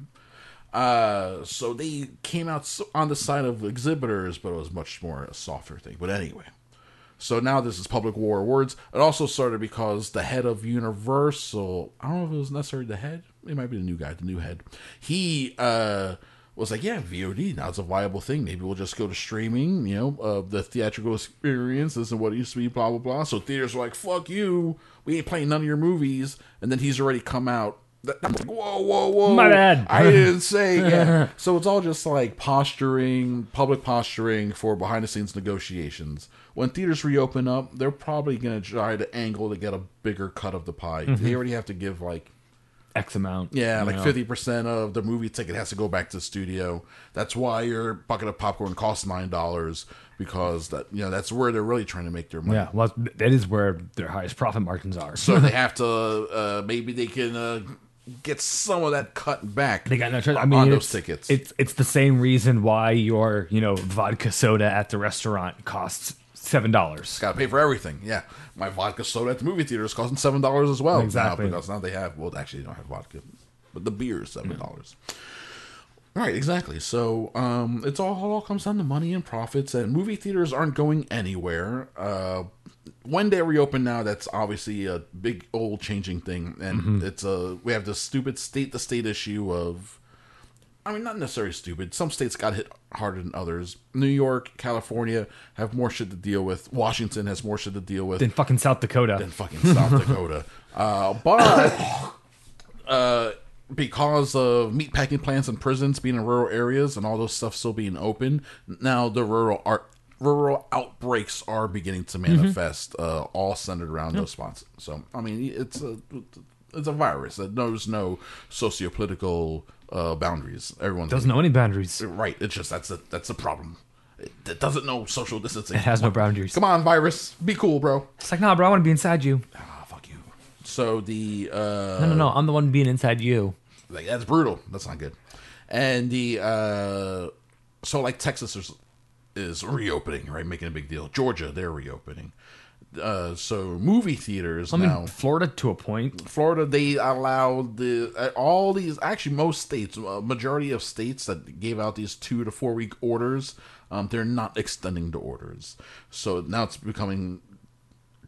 Uh, so they came out on the side of exhibitors, but it was much more a softer thing. But anyway, so now this is public war awards. It also started because the head of Universal, I don't know if it was necessarily the head, it might be the new guy, the new head. He uh was like, yeah, VOD now it's a viable thing. Maybe we'll just go to streaming. You know, uh, the theatrical experience isn't what it used to be. Blah blah blah. So theaters were like, fuck you, we ain't playing none of your movies. And then he's already come out. I'm like, whoa, whoa, whoa! My bad. I didn't say. Yeah. so it's all just like posturing, public posturing for behind the scenes negotiations. When theaters reopen up, they're probably going to try to angle to get a bigger cut of the pie. They already have to give like X amount. yeah, like fifty percent of the movie ticket has to go back to the studio. That's why your bucket of popcorn costs nine dollars because that you know that's where they're really trying to make their money. Yeah, well, that is where their highest profit margins are. So they have to uh, maybe they can uh, get some of that cut back. They got no choice. I mean, on those tickets. It's it's the same reason why your you know vodka soda at the restaurant costs seven dollars. Got to pay for everything. Yeah, my vodka soda at the movie theater is costing seven dollars as well. Exactly. now, because now they have. Well, actually, they don't have vodka, but the beer is seven dollars. Right, exactly. So um, it's all it all comes down to money and profits, and movie theaters aren't going anywhere. Uh, when they reopen now, that's obviously a big old changing thing, and it's a we have this stupid state to state issue of. I mean, not necessarily stupid. Some states got hit harder than others. New York, California have more shit to deal with. Washington has more shit to deal with than fucking South Dakota. than fucking South Dakota. Uh, but uh, because of meatpacking plants and prisons being in rural areas and all those stuff still being open, now the rural art rural outbreaks are beginning to manifest, uh, all centered around those spots. So I mean, it's a it's a virus that knows no sociopolitical uh, boundaries. Everyone Doesn't know any boundaries. right. It's just that's a that's a problem. It, it doesn't know social distancing. It has no boundaries. Come on, virus, be cool, bro. It's like, nah, bro, I want to be inside you. Ah, fuck you. So the uh No, no, no. I'm the one being inside you. like that's brutal. That's not good. And the uh so like Texas is reopening, right? Making a big deal. Georgia, they're reopening. Uh so movie theaters I mean, now Florida to a point. Florida, they allowed the uh, all these actually most states, a majority of states that gave out these two to four week orders, um, they're not extending the orders. So now it's becoming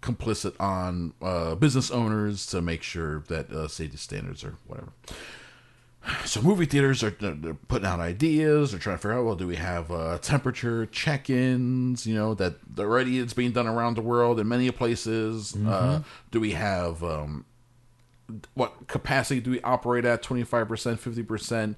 complicit on uh, business owners to make sure that uh, safety standards are whatever. So movie theaters are they're they're putting out ideas. They're trying to figure out well, do we have uh, temperature check-ins? You know that already it's being done around the world in many places. Uh, do we have um, what capacity do we operate at 25% 50%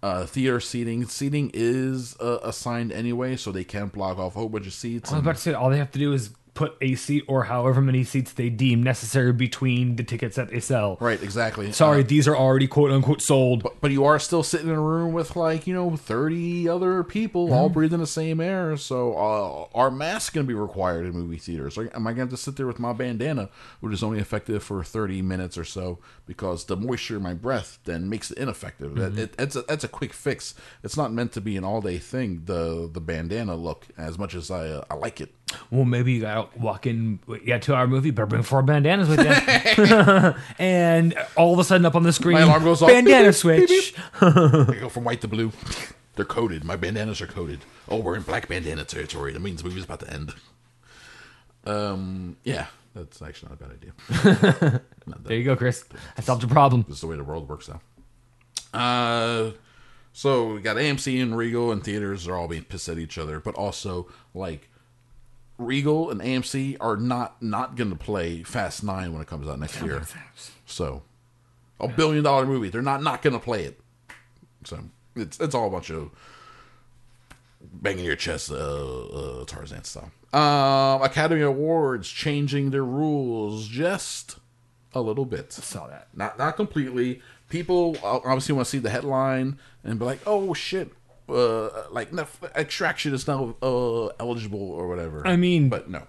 uh, theater seating seating is uh, assigned anyway so they can block off a whole bunch of seats I was about to say, all they have to do is put a seat or however many seats they deem necessary between the tickets that they sell. right exactly. Sorry, Uh, these are already quote unquote sold. but, but you are still sitting in a room with like you know 30 other people all breathing the same air. So uh, are masks going to be required in movie theaters? Or am i going to have to sit there with my bandana which is only effective for 30 minutes or so because the moisture in my breath then makes it ineffective. That it, it's a, that's a quick fix. It's not meant to be an all-day thing the the bandana look as much as i uh, i like it Well, maybe you gotta walk in. Yeah, two hour movie. Better bring four bandanas with you. and all of a sudden, up on the screen, My alarm goes off. bandana Beep, beep, beep, switch. I go from white to blue. They're coded. My bandanas are coded. Oh, we're in black bandana territory. That means the movie's about to end. Um, yeah, that's actually not a bad idea. That- There you go, Chris. I solved your problem. This is the way the world works now. Uh, so we got AMC and Regal and theaters are all being pissed at each other, but also like Regal and AMC are not not going to play Fast Nine when it comes out next year. So a billion dollar movie, they're not not going to play it. So it's it's all a bunch of banging your chest, uh, uh, Tarzan style. Um, Academy Awards changing their rules just a little bit Saw that. not not completely. People obviously want to see the headline and be like, "Oh shit!" Uh, like Netflix, extraction is now uh, eligible or whatever. I mean- but no,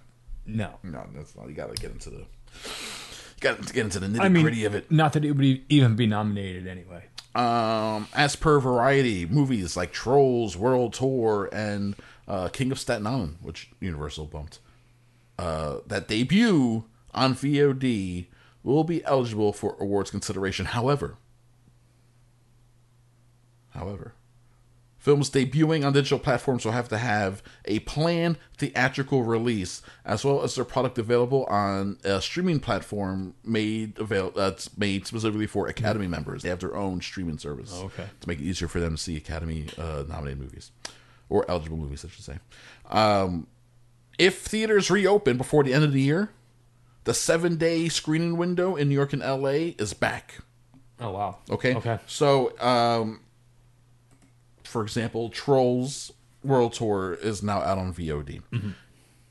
No. no, that's not. You gotta get into the, got to get into the nitty I mean, gritty of it. not that it would e- even be nominated anyway. Um, as per Variety, movies like Trolls World Tour and uh, King of Staten Island, which Universal bumped, uh, that debut on VOD will be eligible for awards consideration. However, However, films debuting on digital platforms will have to have a planned theatrical release, as well as their product available on a streaming platform made avail- that's made specifically for Academy members. They have their own streaming service. okay. To make it easier for them to see Academy uh, nominated movies or eligible movies, I should say. Um, if theaters reopen before the end of the year, the seven day screening window in New York and LA is back. Oh wow. Okay. Okay. So, um, for example, Trolls World Tour is now out on VOD.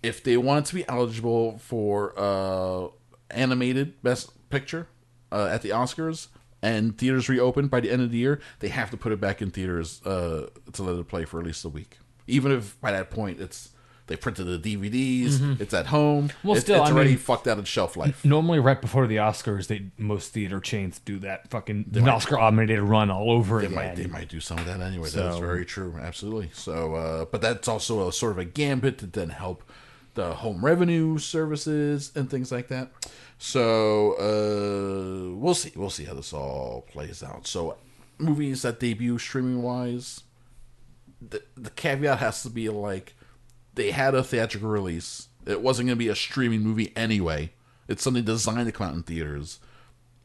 If they want it to be eligible for uh, animated Best Picture uh, at the Oscars and theaters reopen by the end of the year, they have to put it back in theaters uh, to let it play for at least a week. Even if by that point it's they printed the DVDs, it's at home. Mm-hmm. Well, it's, still, it's I already mean- fucked out of shelf life. Normally, right before the Oscars, they most theater chains do that fucking an Oscar-nominated run all over They again. might, they might do some of that anyway. That's very true. Absolutely. So, uh, but that's also a sort of a gambit to then help the home revenue services and things like that. So, uh, we'll see. We'll see how this all plays out. So, movies that debut streaming wise, the, the caveat has to be like they had a theatrical release. It wasn't going to be a streaming movie anyway. It's something designed to come out in theaters,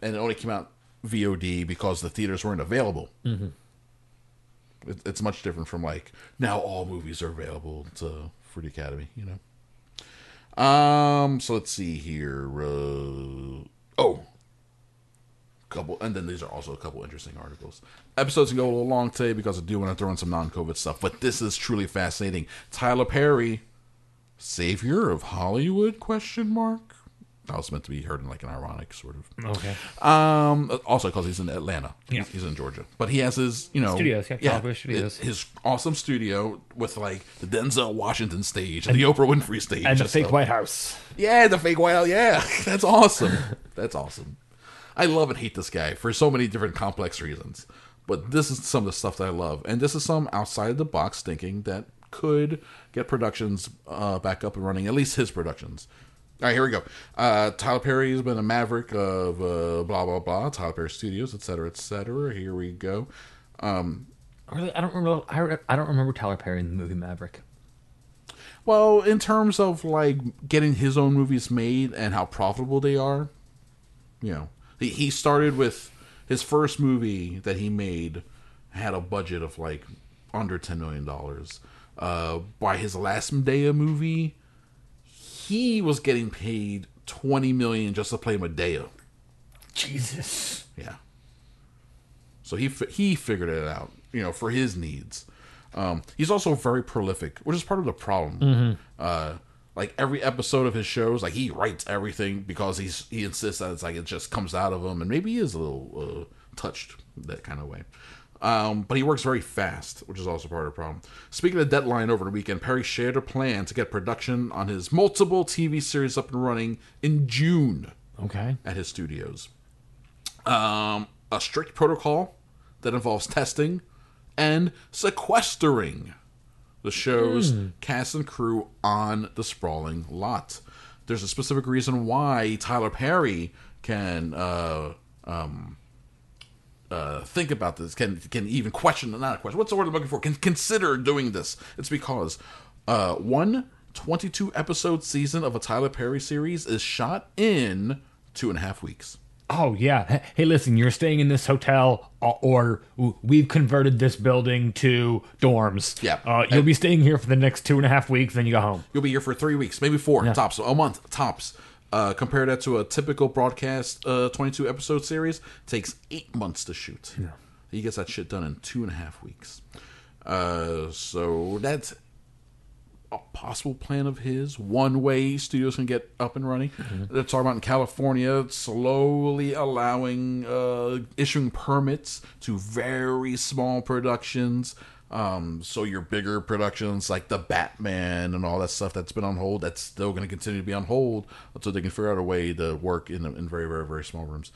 and it only came out VOD because the theaters weren't available. Mm-hmm. It, it's much different from like now all movies are available to for the Academy. You know. Um. So let's see here. Uh, oh, couple, and then these are also a couple interesting articles. Episodes can go a little long today because I do want to throw in some non-COVID stuff, but this is truly fascinating. Tyler Perry, savior of Hollywood? Question mark. That was meant to be heard in like an ironic sort of. Okay. Um. Also, because he's in Atlanta. Yeah. He's, he's in Georgia, but he has his you know Studios, yeah, California studios. His awesome studio with like the Denzel Washington stage and the Oprah Winfrey stage And the fake stuff. White House. Yeah, the fake White House. Yeah, that's awesome. that's awesome. I love and hate this guy for so many different complex reasons. But this is some of the stuff that I love, and this is some outside of the box thinking that could get productions uh, back up and running. At least his productions. All right, here we go. Uh, Tyler Perry has been a maverick of uh, blah blah blah. Tyler Perry Studios, etc., etc. Here we go. Really, I don't remember. I, I don't remember Tyler Perry in the movie Maverick. Well, in terms of like getting his own movies made and how profitable they are, you know, he, he started with his first movie that he made had a budget of like under ten million dollars. Uh, by his last Madea movie, he was getting paid twenty million just to play Madea. Jesus. Yeah. So he he figured it out, you know, for his needs. Um, he's also very prolific, which is part of the problem. Uh, like every episode of his shows, like he writes everything because he's he insists that it's like it just comes out of him, and maybe he is a little uh, touched that kind of way. Um, but he works very fast, which is also part of the problem. Speaking of deadline over the weekend, Perry shared a plan to get production on his multiple TV series up and running in June Okay. at his studios. Um, a strict protocol that involves testing and sequestering the show's cast and crew on the sprawling lot. There's a specific reason why Tyler Perry can uh, um, uh, think about this, can can even question, not a question, what's the word I'm looking for? Can consider doing this. It's because uh, one 22 episode season of a Tyler Perry series is shot in two and a half weeks. Oh yeah. Hey, listen, you're staying in this hotel, or, or we've converted this building to dorms. Yeah. Uh, you'll be staying here for the next two and a half weeks, then you go home. You'll be here for three weeks, maybe four Yeah. tops, a month tops. Uh, compare that to a typical broadcast uh, 22 episode series, takes eight months to shoot. Yeah. He gets that shit done in two and a half weeks. Uh, so that's a possible plan of his. One way studios can get up and running. They're talking about in California, slowly allowing, uh, issuing permits to very small productions. Um, so your bigger productions like the Batman and all that stuff that's been on hold, that's still going to continue to be on hold until they can figure out a way to work in in very very very small rooms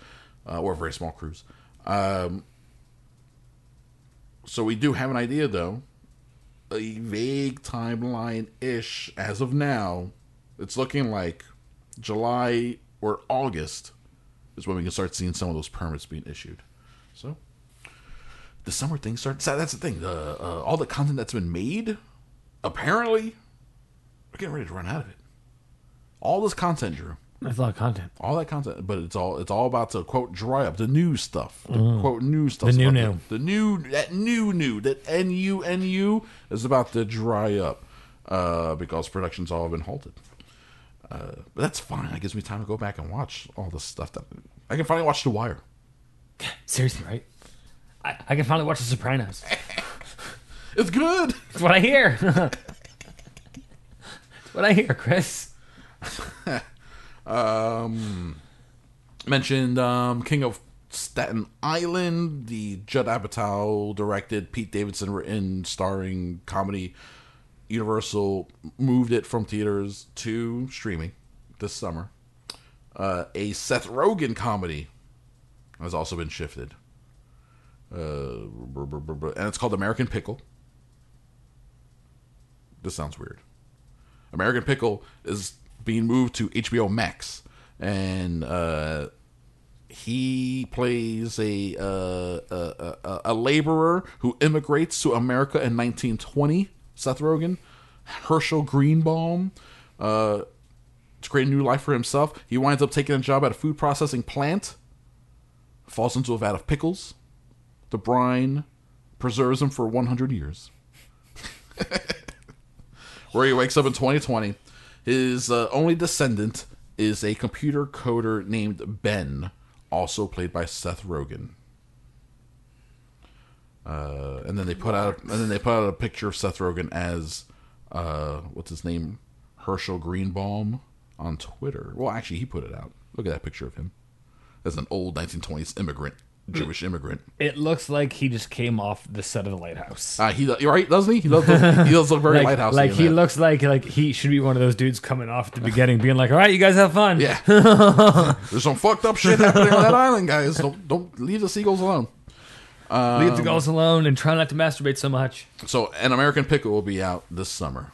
uh, or very small crews. Um, so we do have an idea though a vague timeline ish as of now. It's looking like July or August is when we can start seeing some of those permits being issued. So the summer thing starts. That's the thing. Uh, all the content that's been made, apparently, we're getting ready to run out of it. All this content, Drew. That's a lot of content. All that content, but it's all it's all about to quote dry up the new stuff. The quote new stuff. Mm. The new new. The new that new new that N U N U is about to dry up uh, because production's all been halted. Uh, but that's fine. That gives me time to go back and watch all the stuff that I can finally watch The Wire. Seriously, right? I, I can finally watch The Sopranos. It's good. That's what I hear. That's what I hear, Chris. Mentioned um, King of Staten Island, the Judd Apatow directed, Pete Davidson written, starring comedy. Universal moved it from theaters to streaming this summer. Uh, a Seth Rogen comedy has also been shifted. Uh, and it's called American Pickle. This sounds weird. American Pickle is being moved to HBO Max, and uh, he plays a, uh, a, a a laborer who immigrates to America in 1920. Seth Rogen, Herschel Greenbaum, uh, to create a new life for himself. He winds up taking a job at a food processing plant. Falls into a vat of pickles. The brine preserves him for 100 years. Where he wakes up in 2020. His uh, only descendant is a computer coder named Ben, also played by Seth Rogen. Uh, and then they put out, and then they put out a picture of Seth Rogen as, uh, what's his name, Herschel Greenbaum on Twitter. Well, actually, he put it out. Look at that picture of him as an old 1920s immigrant, Jewish immigrant. It looks like he just came off the set of the lighthouse. Uh, he, you're right, doesn't he? He does. Look, he does look very like, lighthouse. like he looks like like he should be one of those dudes coming off at the beginning, being like, "All right, you guys have fun." Yeah. There's some fucked up shit happening on that island, guys. Don't don't leave the seagulls alone. leave the gulls alone and try not to masturbate so much. So, an American Pickle will be out this summer.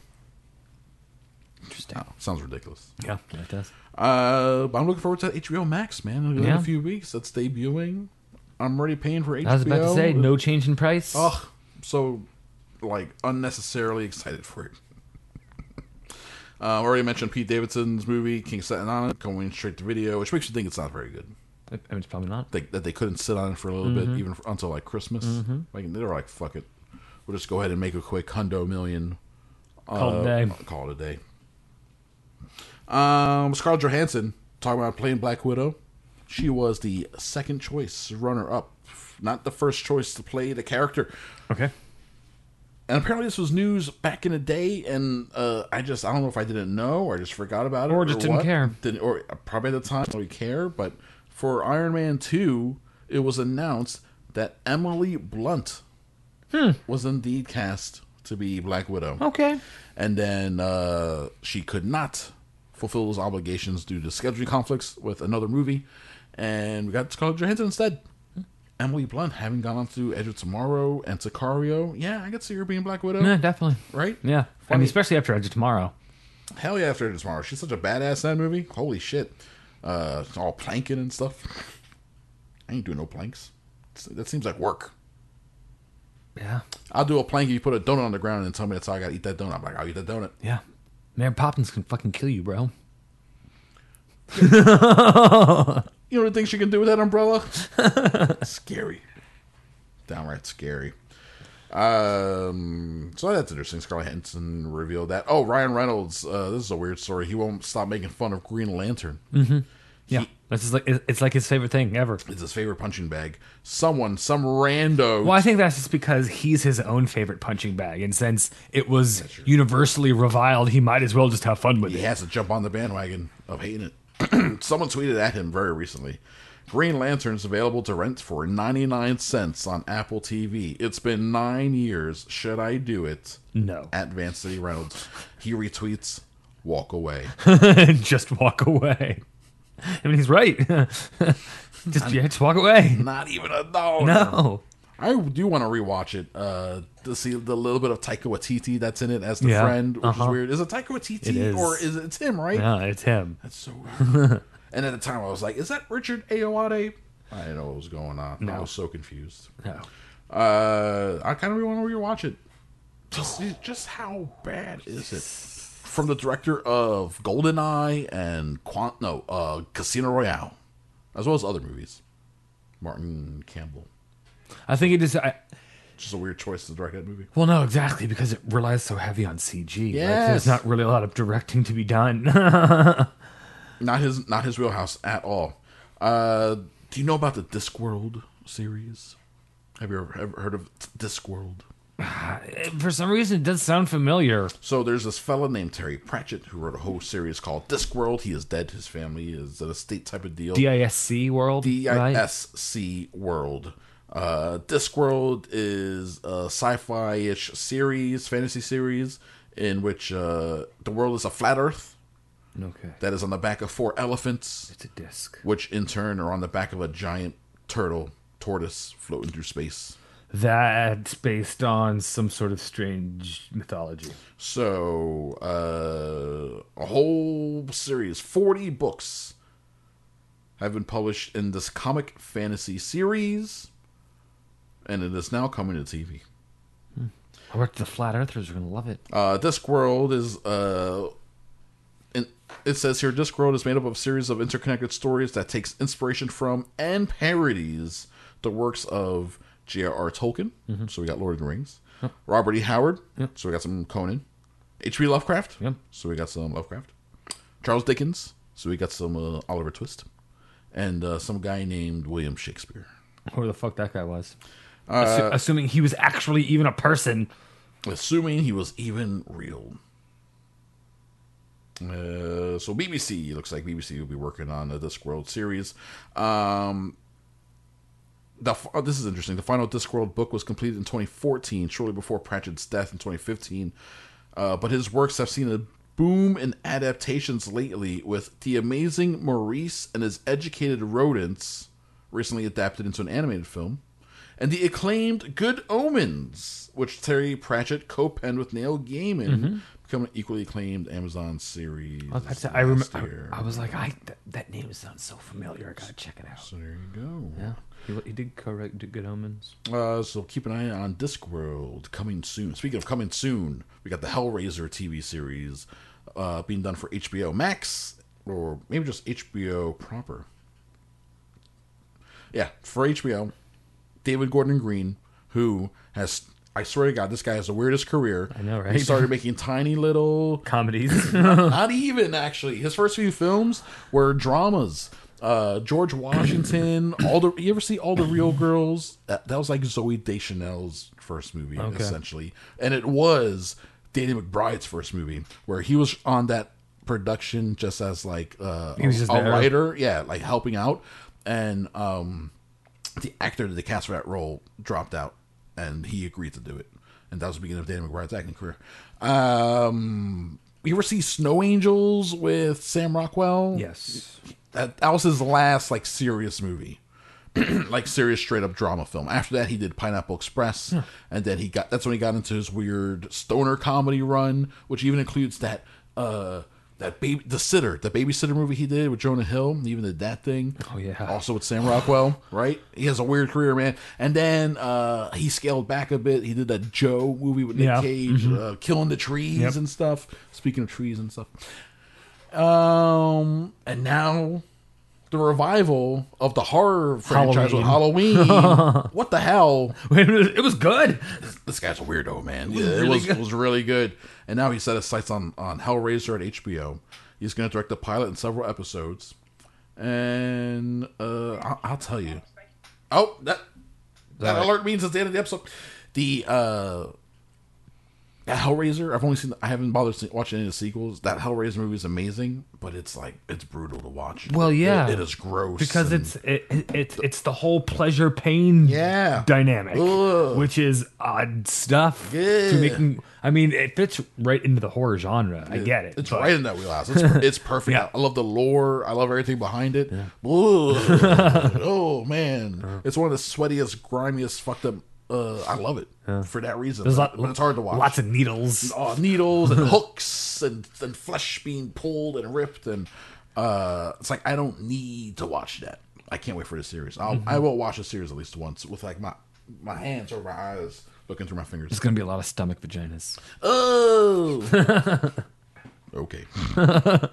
Interesting. Oh, sounds ridiculous. Yeah, it does. Uh, but I'm looking forward to HBO Max, man. In Yeah. a few weeks, that's debuting. I'm already paying for HBO. I was about to say no change in price. Oh, so like unnecessarily excited for it. uh, I already mentioned Pete Davidson's movie King of Staten Island going straight to video, which makes me think it's not very good. I mean, it's probably not. They, that they couldn't sit on it for a little Mm-hmm. bit, even for, until like Christmas. Like they were like, "Fuck it, we'll just go ahead and make a quick hundo million, Call it a uh, day. Call it a day." Um, Scarlett Johansson talking about playing Black Widow. She was the second choice runner up, not the first choice to play the character. Okay. And apparently, this was news back in the day, and uh, I just I don't know if I didn't know or I just forgot about it Or just didn't what. care. Didn't, or probably at the time I didn't care. But for Iron Man two, it was announced that Emily Blunt Hmm. was indeed cast to be Black Widow. Okay. And then uh, she could not fulfill those obligations due to scheduling conflicts with another movie, and we got Scarlett Johansson instead. Emily Blunt, having gone on to Edge of Tomorrow and Sicario, yeah, I could see her being Black Widow, Yeah, definitely. right? Yeah. I mean, especially after Edge of Tomorrow. Hell yeah, after Edge of Tomorrow, she's such a badass in that movie. Holy shit, uh, all planking and stuff. I ain't doing no planks. That seems like work. Yeah. I'll do a plank if you put a donut on the ground and tell me that's how I gotta eat that donut. I'm like, I'll eat that donut. Yeah. Mary Poppins can fucking kill you, bro. You know the things she can do with that umbrella? scary. Downright scary. Um, so that's interesting. Scarlett Johansson revealed that. Oh, Ryan Reynolds. Uh, this is a weird story. He won't stop making fun of Green Lantern. Yeah. This is like it's like his favorite thing ever. It's his favorite punching bag. Someone, some rando. Well, I think that's just because he's his own favorite punching bag, and since it was universally reviled, he might as well just have fun with He it. He has to jump on the bandwagon of hating it. Someone tweeted at him very recently. Green Lantern's available to rent for 99 cents on Apple TV. It's been nine years. Should I do it? No, At Vancity Reynolds. He retweets, walk away. just walk away. I mean, he's right. just yeah, just walk away. Not even a dollar. No. I do want to rewatch it uh, to see the little bit of Taika Waititi that's in it as the Yeah. friend, which Uh-huh. is weird. Is it Taika Waititi It is. or is it it's him, right? No, it's him. That's so weird. and at the time, I was like, "Is that Richard Ayoade?" I didn't know what was going on. I was so confused. No. Uh, I kind of really want to rewatch it. Just, see- just how bad is it? From the director of GoldenEye and Quant, no, uh, Casino Royale, as well as other movies. Martin Campbell. I think it is. I, Just a weird choice to direct that movie. well, no, exactly because it relies so heavy on CG. Like, there's not really a lot of directing to be done. Not his, not his wheelhouse at all. Uh, do you know about the Discworld series? Have you ever, ever heard of Discworld? For some reason, it does sound familiar. So there's this fella named Terry Pratchett who wrote a whole series called Discworld. He is dead. His family is an estate type of deal. DISC world, right? D-I-S-C World. Uh, Discworld is a sci-fi-ish series, fantasy series, in which uh, the world is a flat Earth Okay, that is on the back of four elephants, it's a disc. which in turn are on the back of a giant turtle tortoise floating through space. That's based on some sort of strange mythology. So, uh, a whole series, 40 books, have been published in this comic fantasy series, and it is now coming to TV. I bet the flat earthers are gonna love it. Uh, Discworld is, uh, in, it says here, Discworld is made up of a series of interconnected stories that takes inspiration from and parodies the works of J.R.R. Tolkien. So we got Lord of the Rings. Robert E. Howard. So we got some Conan. H.P. Lovecraft. Yep. So we got some Lovecraft. Charles Dickens. So we got some uh, Oliver Twist. And uh, some guy named William Shakespeare. Who the fuck that guy was? Assu- assuming he was actually even a person. assuming he was even real. Uh, so BBC looks like BBC will be working on the Discworld series. Um, the oh, this is interesting. The final Discworld book was completed in 2014, shortly before Pratchett's death in 2015. Uh, but his works have seen a boom in adaptations lately, with The Amazing Maurice and His Educated Rodents recently adapted into an animated film, and the acclaimed Good Omens, which Terry Pratchett co-penned with Neil Gaiman, become an equally acclaimed Amazon series. I was, about to say, I, last remember. year. I, was like, I th- that name sounds so familiar. I gotta check it out. So there you go. Yeah, he, he did correct did Good Omens. Uh, so keep an eye on Discworld coming soon. Speaking of coming soon, we got the Hellraiser TV series uh, being done for HBO Max or maybe just HBO proper. Yeah, for HBO, David Gordon Green, who has I swear to God, this guy has the weirdest career. I know, right? He started making tiny little Comedies. not even actually. His first few films were dramas. Uh, George Washington, all the you ever see all the real girls? That, that was like Zooey Deschanel's first movie, Okay. essentially, and it was Danny McBride's first movie, where he was on that production just as like uh, He was just a there. writer, yeah, like helping out, and um, the actor that the cast for that role dropped out, and he agreed to do it, and that was the beginning of Danny McBride's acting career. Um, you ever see Snow Angels with Sam Rockwell? yes. that, that was his last like serious movie like serious straight up drama film after that he did pineapple express and then he got that's when he got into his weird stoner comedy run which even includes that uh that baby the sitter the babysitter movie he did with jonah hill even did that thing. Oh, yeah. also with sam rockwell right? He has a weird career man. And then uh he scaled back a bit. He did that joe movie with nick Yeah. cage uh, killing the trees Yep. and stuff. Speaking of trees and stuff. Um, and now the revival of the horror franchise with Halloween. what the hell? It was- it was good. This guy's a weirdo, man. was Yeah, it really was good. it was really good. And now he set his sights on on Hellraiser at HBO. He's going to direct the pilot and several episodes. And uh, I'll, I'll tell you. Oh, that that alert means it's the end of the episode. The uh, that Hellraiser. I've only seen. I haven't bothered see- watching any of the sequels. That Hellraiser movie is amazing, but it's like it's brutal to watch. Well, yeah. it, it is gross because it's it, it, it's it's the whole pleasure pain Yeah. dynamic, Ugh. which is odd stuff. Yeah. To making, I mean, it fits right into the horror genre. I get it. It's but- right in that wheelhouse. It's it's perfect. Yeah. I love the lore. I love everything behind it. Ugh. oh man, uh-huh. it's one of the sweatiest, grimiest, fucked up. Uh, I love it for that reason. There's lot, but it's hard to watch. Lots of needles. oh, needles and hooks and, and flesh being pulled and ripped and uh, it's like I don't need to watch that. I can't wait for the series. I'll, Mm-hmm. I will watch the series at least once with like my my hands over my eyes, looking through my fingers. There's gonna be a lot of stomach vaginas. Oh. okay.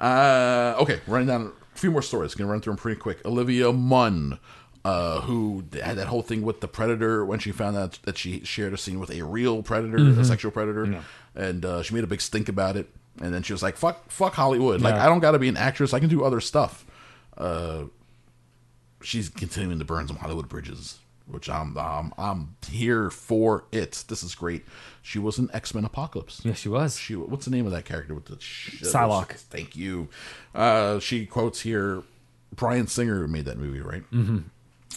uh, okay. Running down a few more stories. Gonna run through them pretty quick. Olivia Munn, uh, who had that whole thing with the predator when she found out that she shared a scene with a real predator, a sexual predator, and uh, she made a big stink about it. And then she was like, "Fuck, fuck Hollywood! Like, Yeah. I don't got to be an actress. I can do other stuff." Uh, she's continuing to burn some Hollywood bridges, which I'm I'm I'm here for it. This is great. She was in X Men Apocalypse. Yes, she was. She what's the name of that character with the sh- Psylocke. Thank you. Uh, she quotes here. Bryan Singer made that movie, right? Mm-hmm.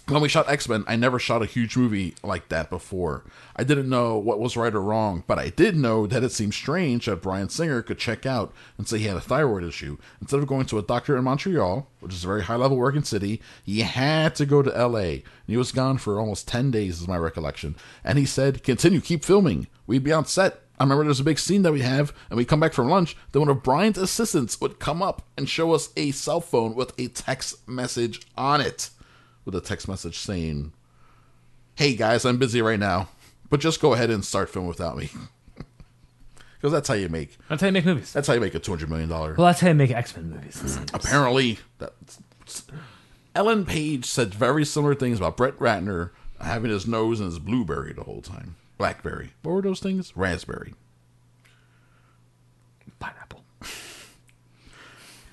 When we shot X Men, I never shot a huge movie like that before. I didn't know what was right or wrong, but I did know that it seemed strange that Bryan Singer could check out and say he had a thyroid issue. Instead of going to a doctor in Montreal, which is a very high level working city, he had to go to LA. And he was gone for almost 10 days, is my recollection. And he said, Continue, keep filming. We'd be on set. I remember there's a big scene that we have, and we come back from lunch. Then one of Bryan's assistants would come up and show us a cell phone with a text message on it with a text message saying, "Hey guys, I'm busy right now, but just go ahead and start film without me." Because that's how you make That's how you make movies. that's how you make a two hundred million dollar. Well, that's how you make X Men movies. Hmm. Apparently, that's, Ellen Page said very similar things about Brett Ratner having his nose in his blueberry the whole time. Blackberry. What were those things? Raspberry. Pineapple.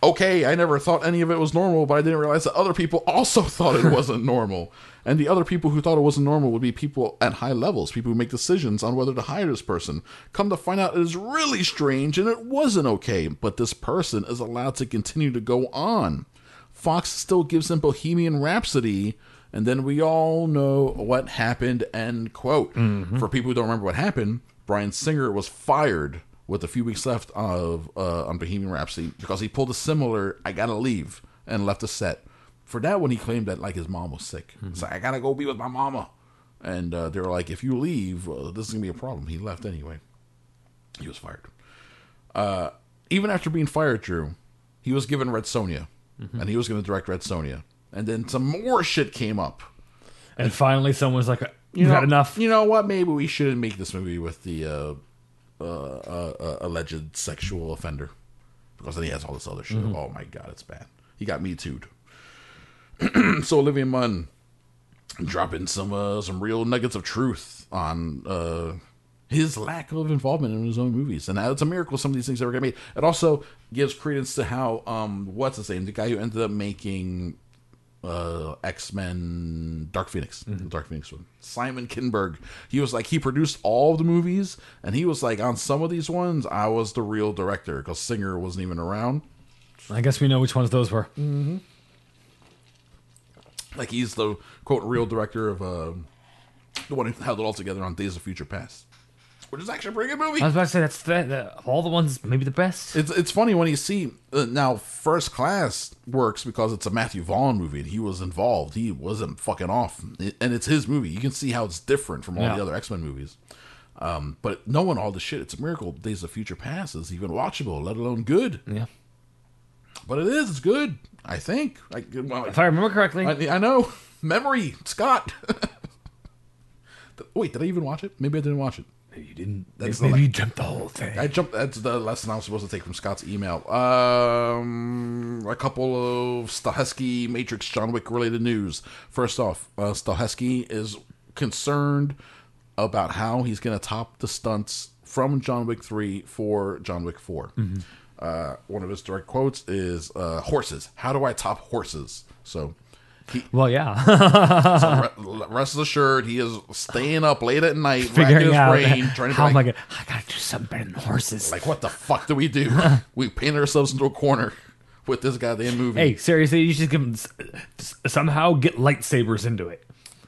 Okay, I never thought any of it was normal, but I didn't realize that other people also thought it wasn't normal. And the other people who thought it wasn't normal would be people at high levels, people who make decisions on whether to hire this person. Come to find out it is really strange and it wasn't okay, but this person is allowed to continue to go on. Fox still gives him Bohemian Rhapsody, and then we all know what happened, end quote. Mm-hmm. For people who don't remember what happened, Bryan Singer was fired with a few weeks left of uh, on Bohemian Rhapsody because he pulled a similar "I gotta leave" and left the set. For that one, he claimed that like his mom was sick. It's like I gotta go be with my mama, and uh, they were like, "If you leave, uh, this is gonna be a problem." He left anyway. He was fired. Uh, even after being fired, Drew, he was given Red Sonja, and he was to direct Red Sonja. And then some more shit came up. And finally, someone's like, "You know, got enough." You know what? Maybe we shouldn't make this movie with the uh, uh, uh, uh, alleged sexual offender because then he has all this other shit. Oh my god, it's bad. He got me too. so Olivia Munn dropping some uh, some real nuggets of truth on uh, his lack of involvement in his own movies, and it's a miracle some of these things ever get made. It also gives credence to how um, what's his name, the guy who ended up making uh, X Men Dark Phoenix, the Dark Phoenix one. Simon Kinberg. He was like he produced all of the movies, and he was like on some of these ones, I was the real director because Singer wasn't even around. I guess we know which ones those were. Mm-hmm. Like he's the quote real director of uh, the one who held it all together on Days of Future Past, which is actually a pretty good movie. I was about to say that's the, the, all the ones, maybe the best. It's it's funny when you see uh, now First Class works because it's a Matthew Vaughn movie and he was involved. He wasn't fucking off, It- and it's his movie. You can see how it's different from all Yeah. the other X Men movies. Um, but knowing all the shit, it's a miracle. Days of Future Past is even watchable, let alone good. Yeah, But it is. It's good. I think. I, well, if I remember correctly. I, I know. Memory, Scott. Wait, did I even watch it? Maybe I didn't watch it. You didn't. That's maybe you jumped the whole thing. I jumped. That's the lesson I'm supposed to take from Scott's email. Um, a couple of Stahelski Matrix John Wick related news. First off, uh, Stahelski is concerned about how he's going to top the stunts from John Wick three for John Wick 4 Uh, one of his direct quotes is uh, "Horses. How do I top horses?" So. He, well, yeah. so re- rest assured, he is staying up late at night, Figuring his out brain, trying to how am I gonna? I gotta do something better than horses. like, what the fuck do we do? we paint ourselves into a corner with this goddamn movie. hey, seriously, you should give him somehow get lightsabers into it.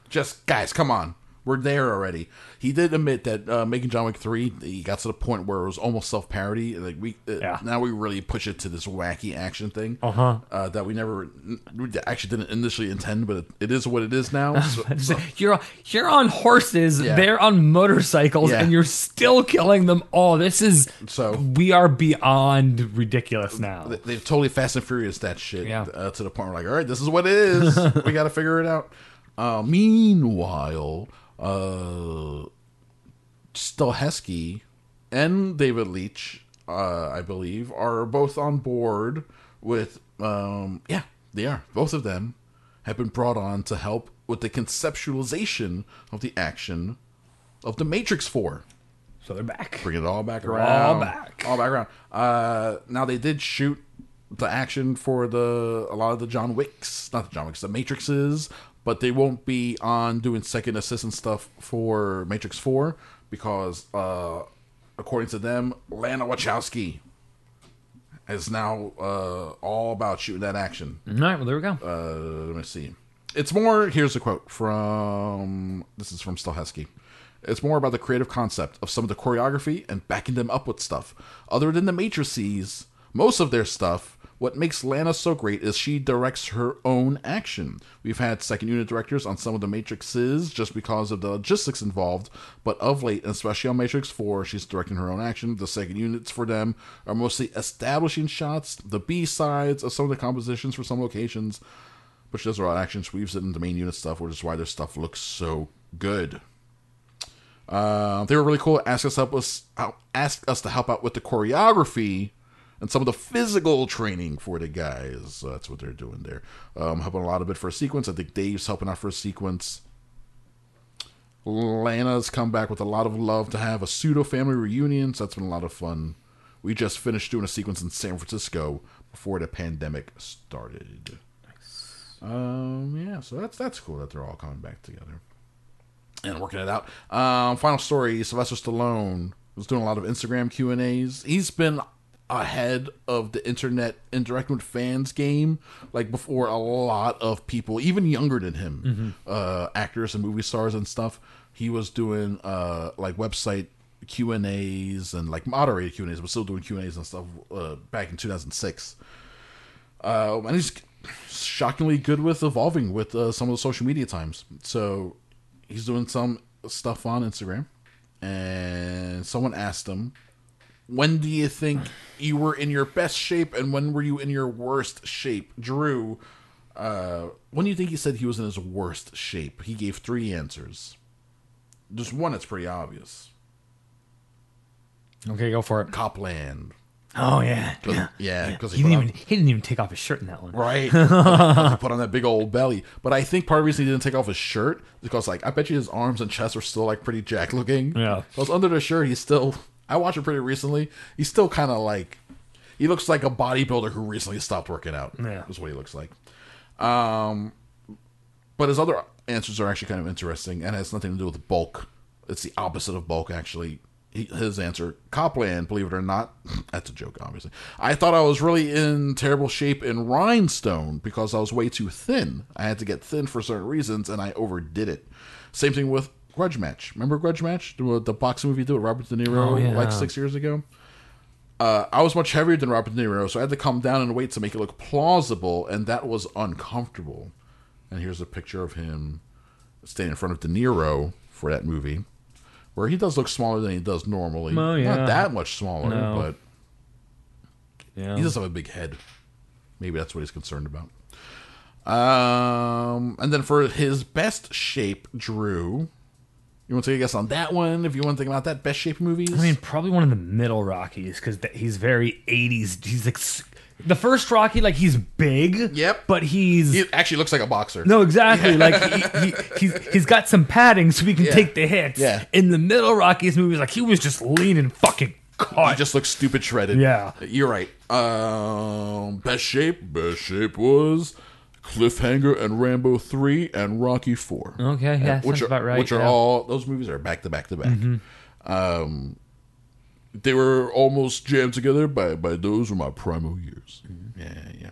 Just guys, come on. We're there already. He did admit that uh, making John Wick three, he got to the point where it was almost self parody. Like we uh, Yeah. now we really push it to this wacky action thing Uh-huh. uh, that we never we actually didn't initially intend, but it, it is what it is now. So, so- You're you're on horses, Yeah. they're on motorcycles, Yeah. and you're still killing them all. This is So- we are beyond ridiculous now. they- they've totally Fast and Furious that shit Yeah. uh, to the point where like, all right, this is what it is. we got to figure it out. Uh, meanwhile, uh, Stahelski and David Leitch, uh, I believe, are both on board with. Um, yeah, they are. Both of them have been brought on to help with the conceptualization of the action of the Matrix Four. So they're back. Bring it all back They're around. all back. All back around. Uh, now they did shoot the action for the a lot of the John Wicks, not the John Wicks, the Matrixes, but they won't be on doing second assistant stuff for Matrix Four because, uh, according to them, Lana Wachowski is now uh, all about shooting that action. All right, well there we go. Uh, let me see. It's more. Here's a quote from. This is from Stahelski. It's more about the creative concept of some of the choreography and backing them up with stuff. Other than the matrices, most of their stuff, what makes Lana so great is she directs her own action. We've had second unit directors on some of the matrices just because of the logistics involved, but of late, especially on Matrix 4, she's directing her own action. The second units for them are mostly establishing shots, the B sides of some of the compositions for some locations, but she does her own action. She weaves it into main unit stuff, which is why their stuff looks so good. Uh, they were really cool. Ask us help us out, ask us to help out with the choreography and some of the physical training for the guys. So that's what they're doing there. Um, helping a lot of it for a sequence. I think Dave's helping out for a sequence. Lana's come back with a lot of love to have a pseudo family reunion. So that's been a lot of fun. We just finished doing a sequence in San Francisco before the pandemic started. Um, yeah, so that's that's cool that they're all coming back together and working it out. Um, final story: Sylvester Stallone was doing a lot of Instagram Q and A's. He's been ahead of the internet interacting with fans game like before a lot of people even younger than him uh actors and movie stars and stuff he was doing uh like website q and a's and like moderated q and a's but still doing q and a's and stuff uh, back in 2006 uh, and he's shockingly good with evolving with uh, some of the social media times. So he's doing some stuff on Instagram, and someone asked him, "When do you think you were in your best shape, and when were you in your worst shape?" Drew, uh, when do you think he said he was in his worst shape? He gave three answers. Just one that's pretty obvious. Okay, go for it. Copland. Oh yeah. 'Cause- yeah, because He didn't even he didn't even take off his shirt in that one. Right. he put on that big old belly. But I think part of the reason he didn't take off his shirt is because, like, I bet you his arms and chest are still, like, pretty jack looking. Yeah. Because under the shirt, he's still, I watched it pretty recently. He's still kind of like, he looks like a bodybuilder who recently stopped working out. Yeah. Is what he looks like. Um, but his other answers are actually kind of interesting and has nothing to do with bulk. It's the opposite of bulk, actually. He, his answer, Copland, believe it or not, that's a joke, obviously. I thought I was really in terrible shape in Rhinestone because I was way too thin. I had to get thin for certain reasons, and I overdid it. Same thing with Grudge Match. Remember Grudge Match, the, the boxing movie, did with Robert De Niro Oh, yeah. like six years ago? uh, I was much heavier than Robert De Niro, so I had to come down and wait to make it look plausible, and that was uncomfortable. And here's a picture of him standing in front of De Niro for that movie, where he does look smaller than he does normally. Oh, yeah. Not that much smaller, No. but Yeah. he does have a big head. Maybe that's what he's concerned about. Um, and then for his best shape, Drew. You want to take a guess on that one? If you want to think about that, best shape movies. I mean, probably one of the middle Rockies because he's very '80s. He's like s- the first Rocky, like he's big. Yep. But he's he actually looks like a boxer. no exactly like he, he, he's he's got some padding so he can Yeah. take the hits. Yeah. In the middle Rockies movies, like he was just lean and fucking He just looks stupid shredded. Yeah. You're right. Um, best shape. Best shape was Cliffhanger and Rambo three and Rocky four. Okay, yeah, And- which sounds are about right, which are yeah. Mm-hmm. all those movies are back to back to back. Um, they were almost jammed together by by those were my primal years. Mm-hmm. Yeah, yeah.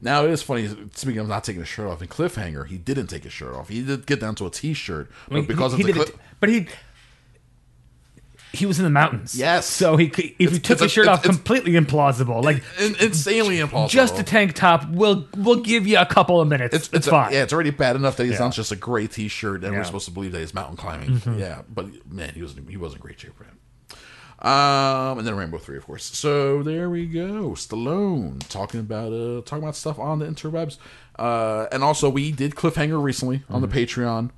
Now it is funny. Speaking of not taking his shirt off in Cliffhanger, he didn't take his shirt off. He did get down to a t-shirt, but He- because he, of the did cli- it, but he he was in the mountains. Yes. So he could- if he took his shirt it's- off, it's- completely implausible. Like in, insanely impossible. just a tank top. We'll we'll give you a couple of minutes. It's, it's a- fine. yeah, it's already bad enough that he's Yeah. on just a gray T-shirt, and Yeah. Mm-hmm. we're supposed to believe that he's mountain climbing. Yeah, but man, he was he wasn't great shape for him. Um, and then Rambo three, of course. So there we go. Stallone talking about uh talking about stuff on the interwebs. Uh, and also we did cliffhanger recently on the Patreon.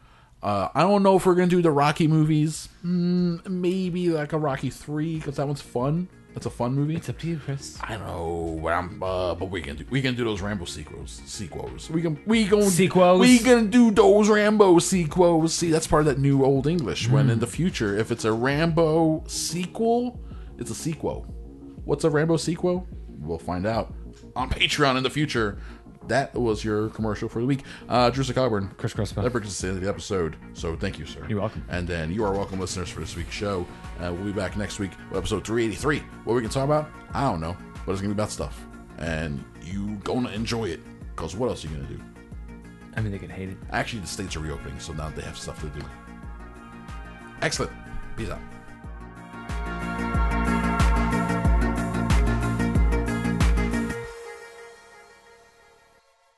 Uh, I don't know if we're gonna do the Rocky movies. Mm, maybe like a Rocky three because that one's fun. That's a fun movie. It's up to you, Chris. I know, but I'm, uh, but we can do we can do those Rambo sequels. Sequels. We can we going Sequels? We gonna do those Rambo sequels. See, that's part of that new old English. When in the future, if it's a Rambo sequel, it's a sequel. What's a Rambo sequel? We'll find out on Patreon in the future. That was your commercial for the week. Uh, Drew Coburn. Chris Crespo. That brings us to the end of the episode. So thank you, sir. You're welcome. And then you are welcome, listeners, for this week's show. Uh, we'll be back next week with episode 383. What we can talk about, I don't know, but it's gonna be about stuff, and you gonna enjoy it. Cause what else are you gonna do? I mean, they can hate it. Actually, the states are reopening, so now they have stuff to do. Excellent. Peace out.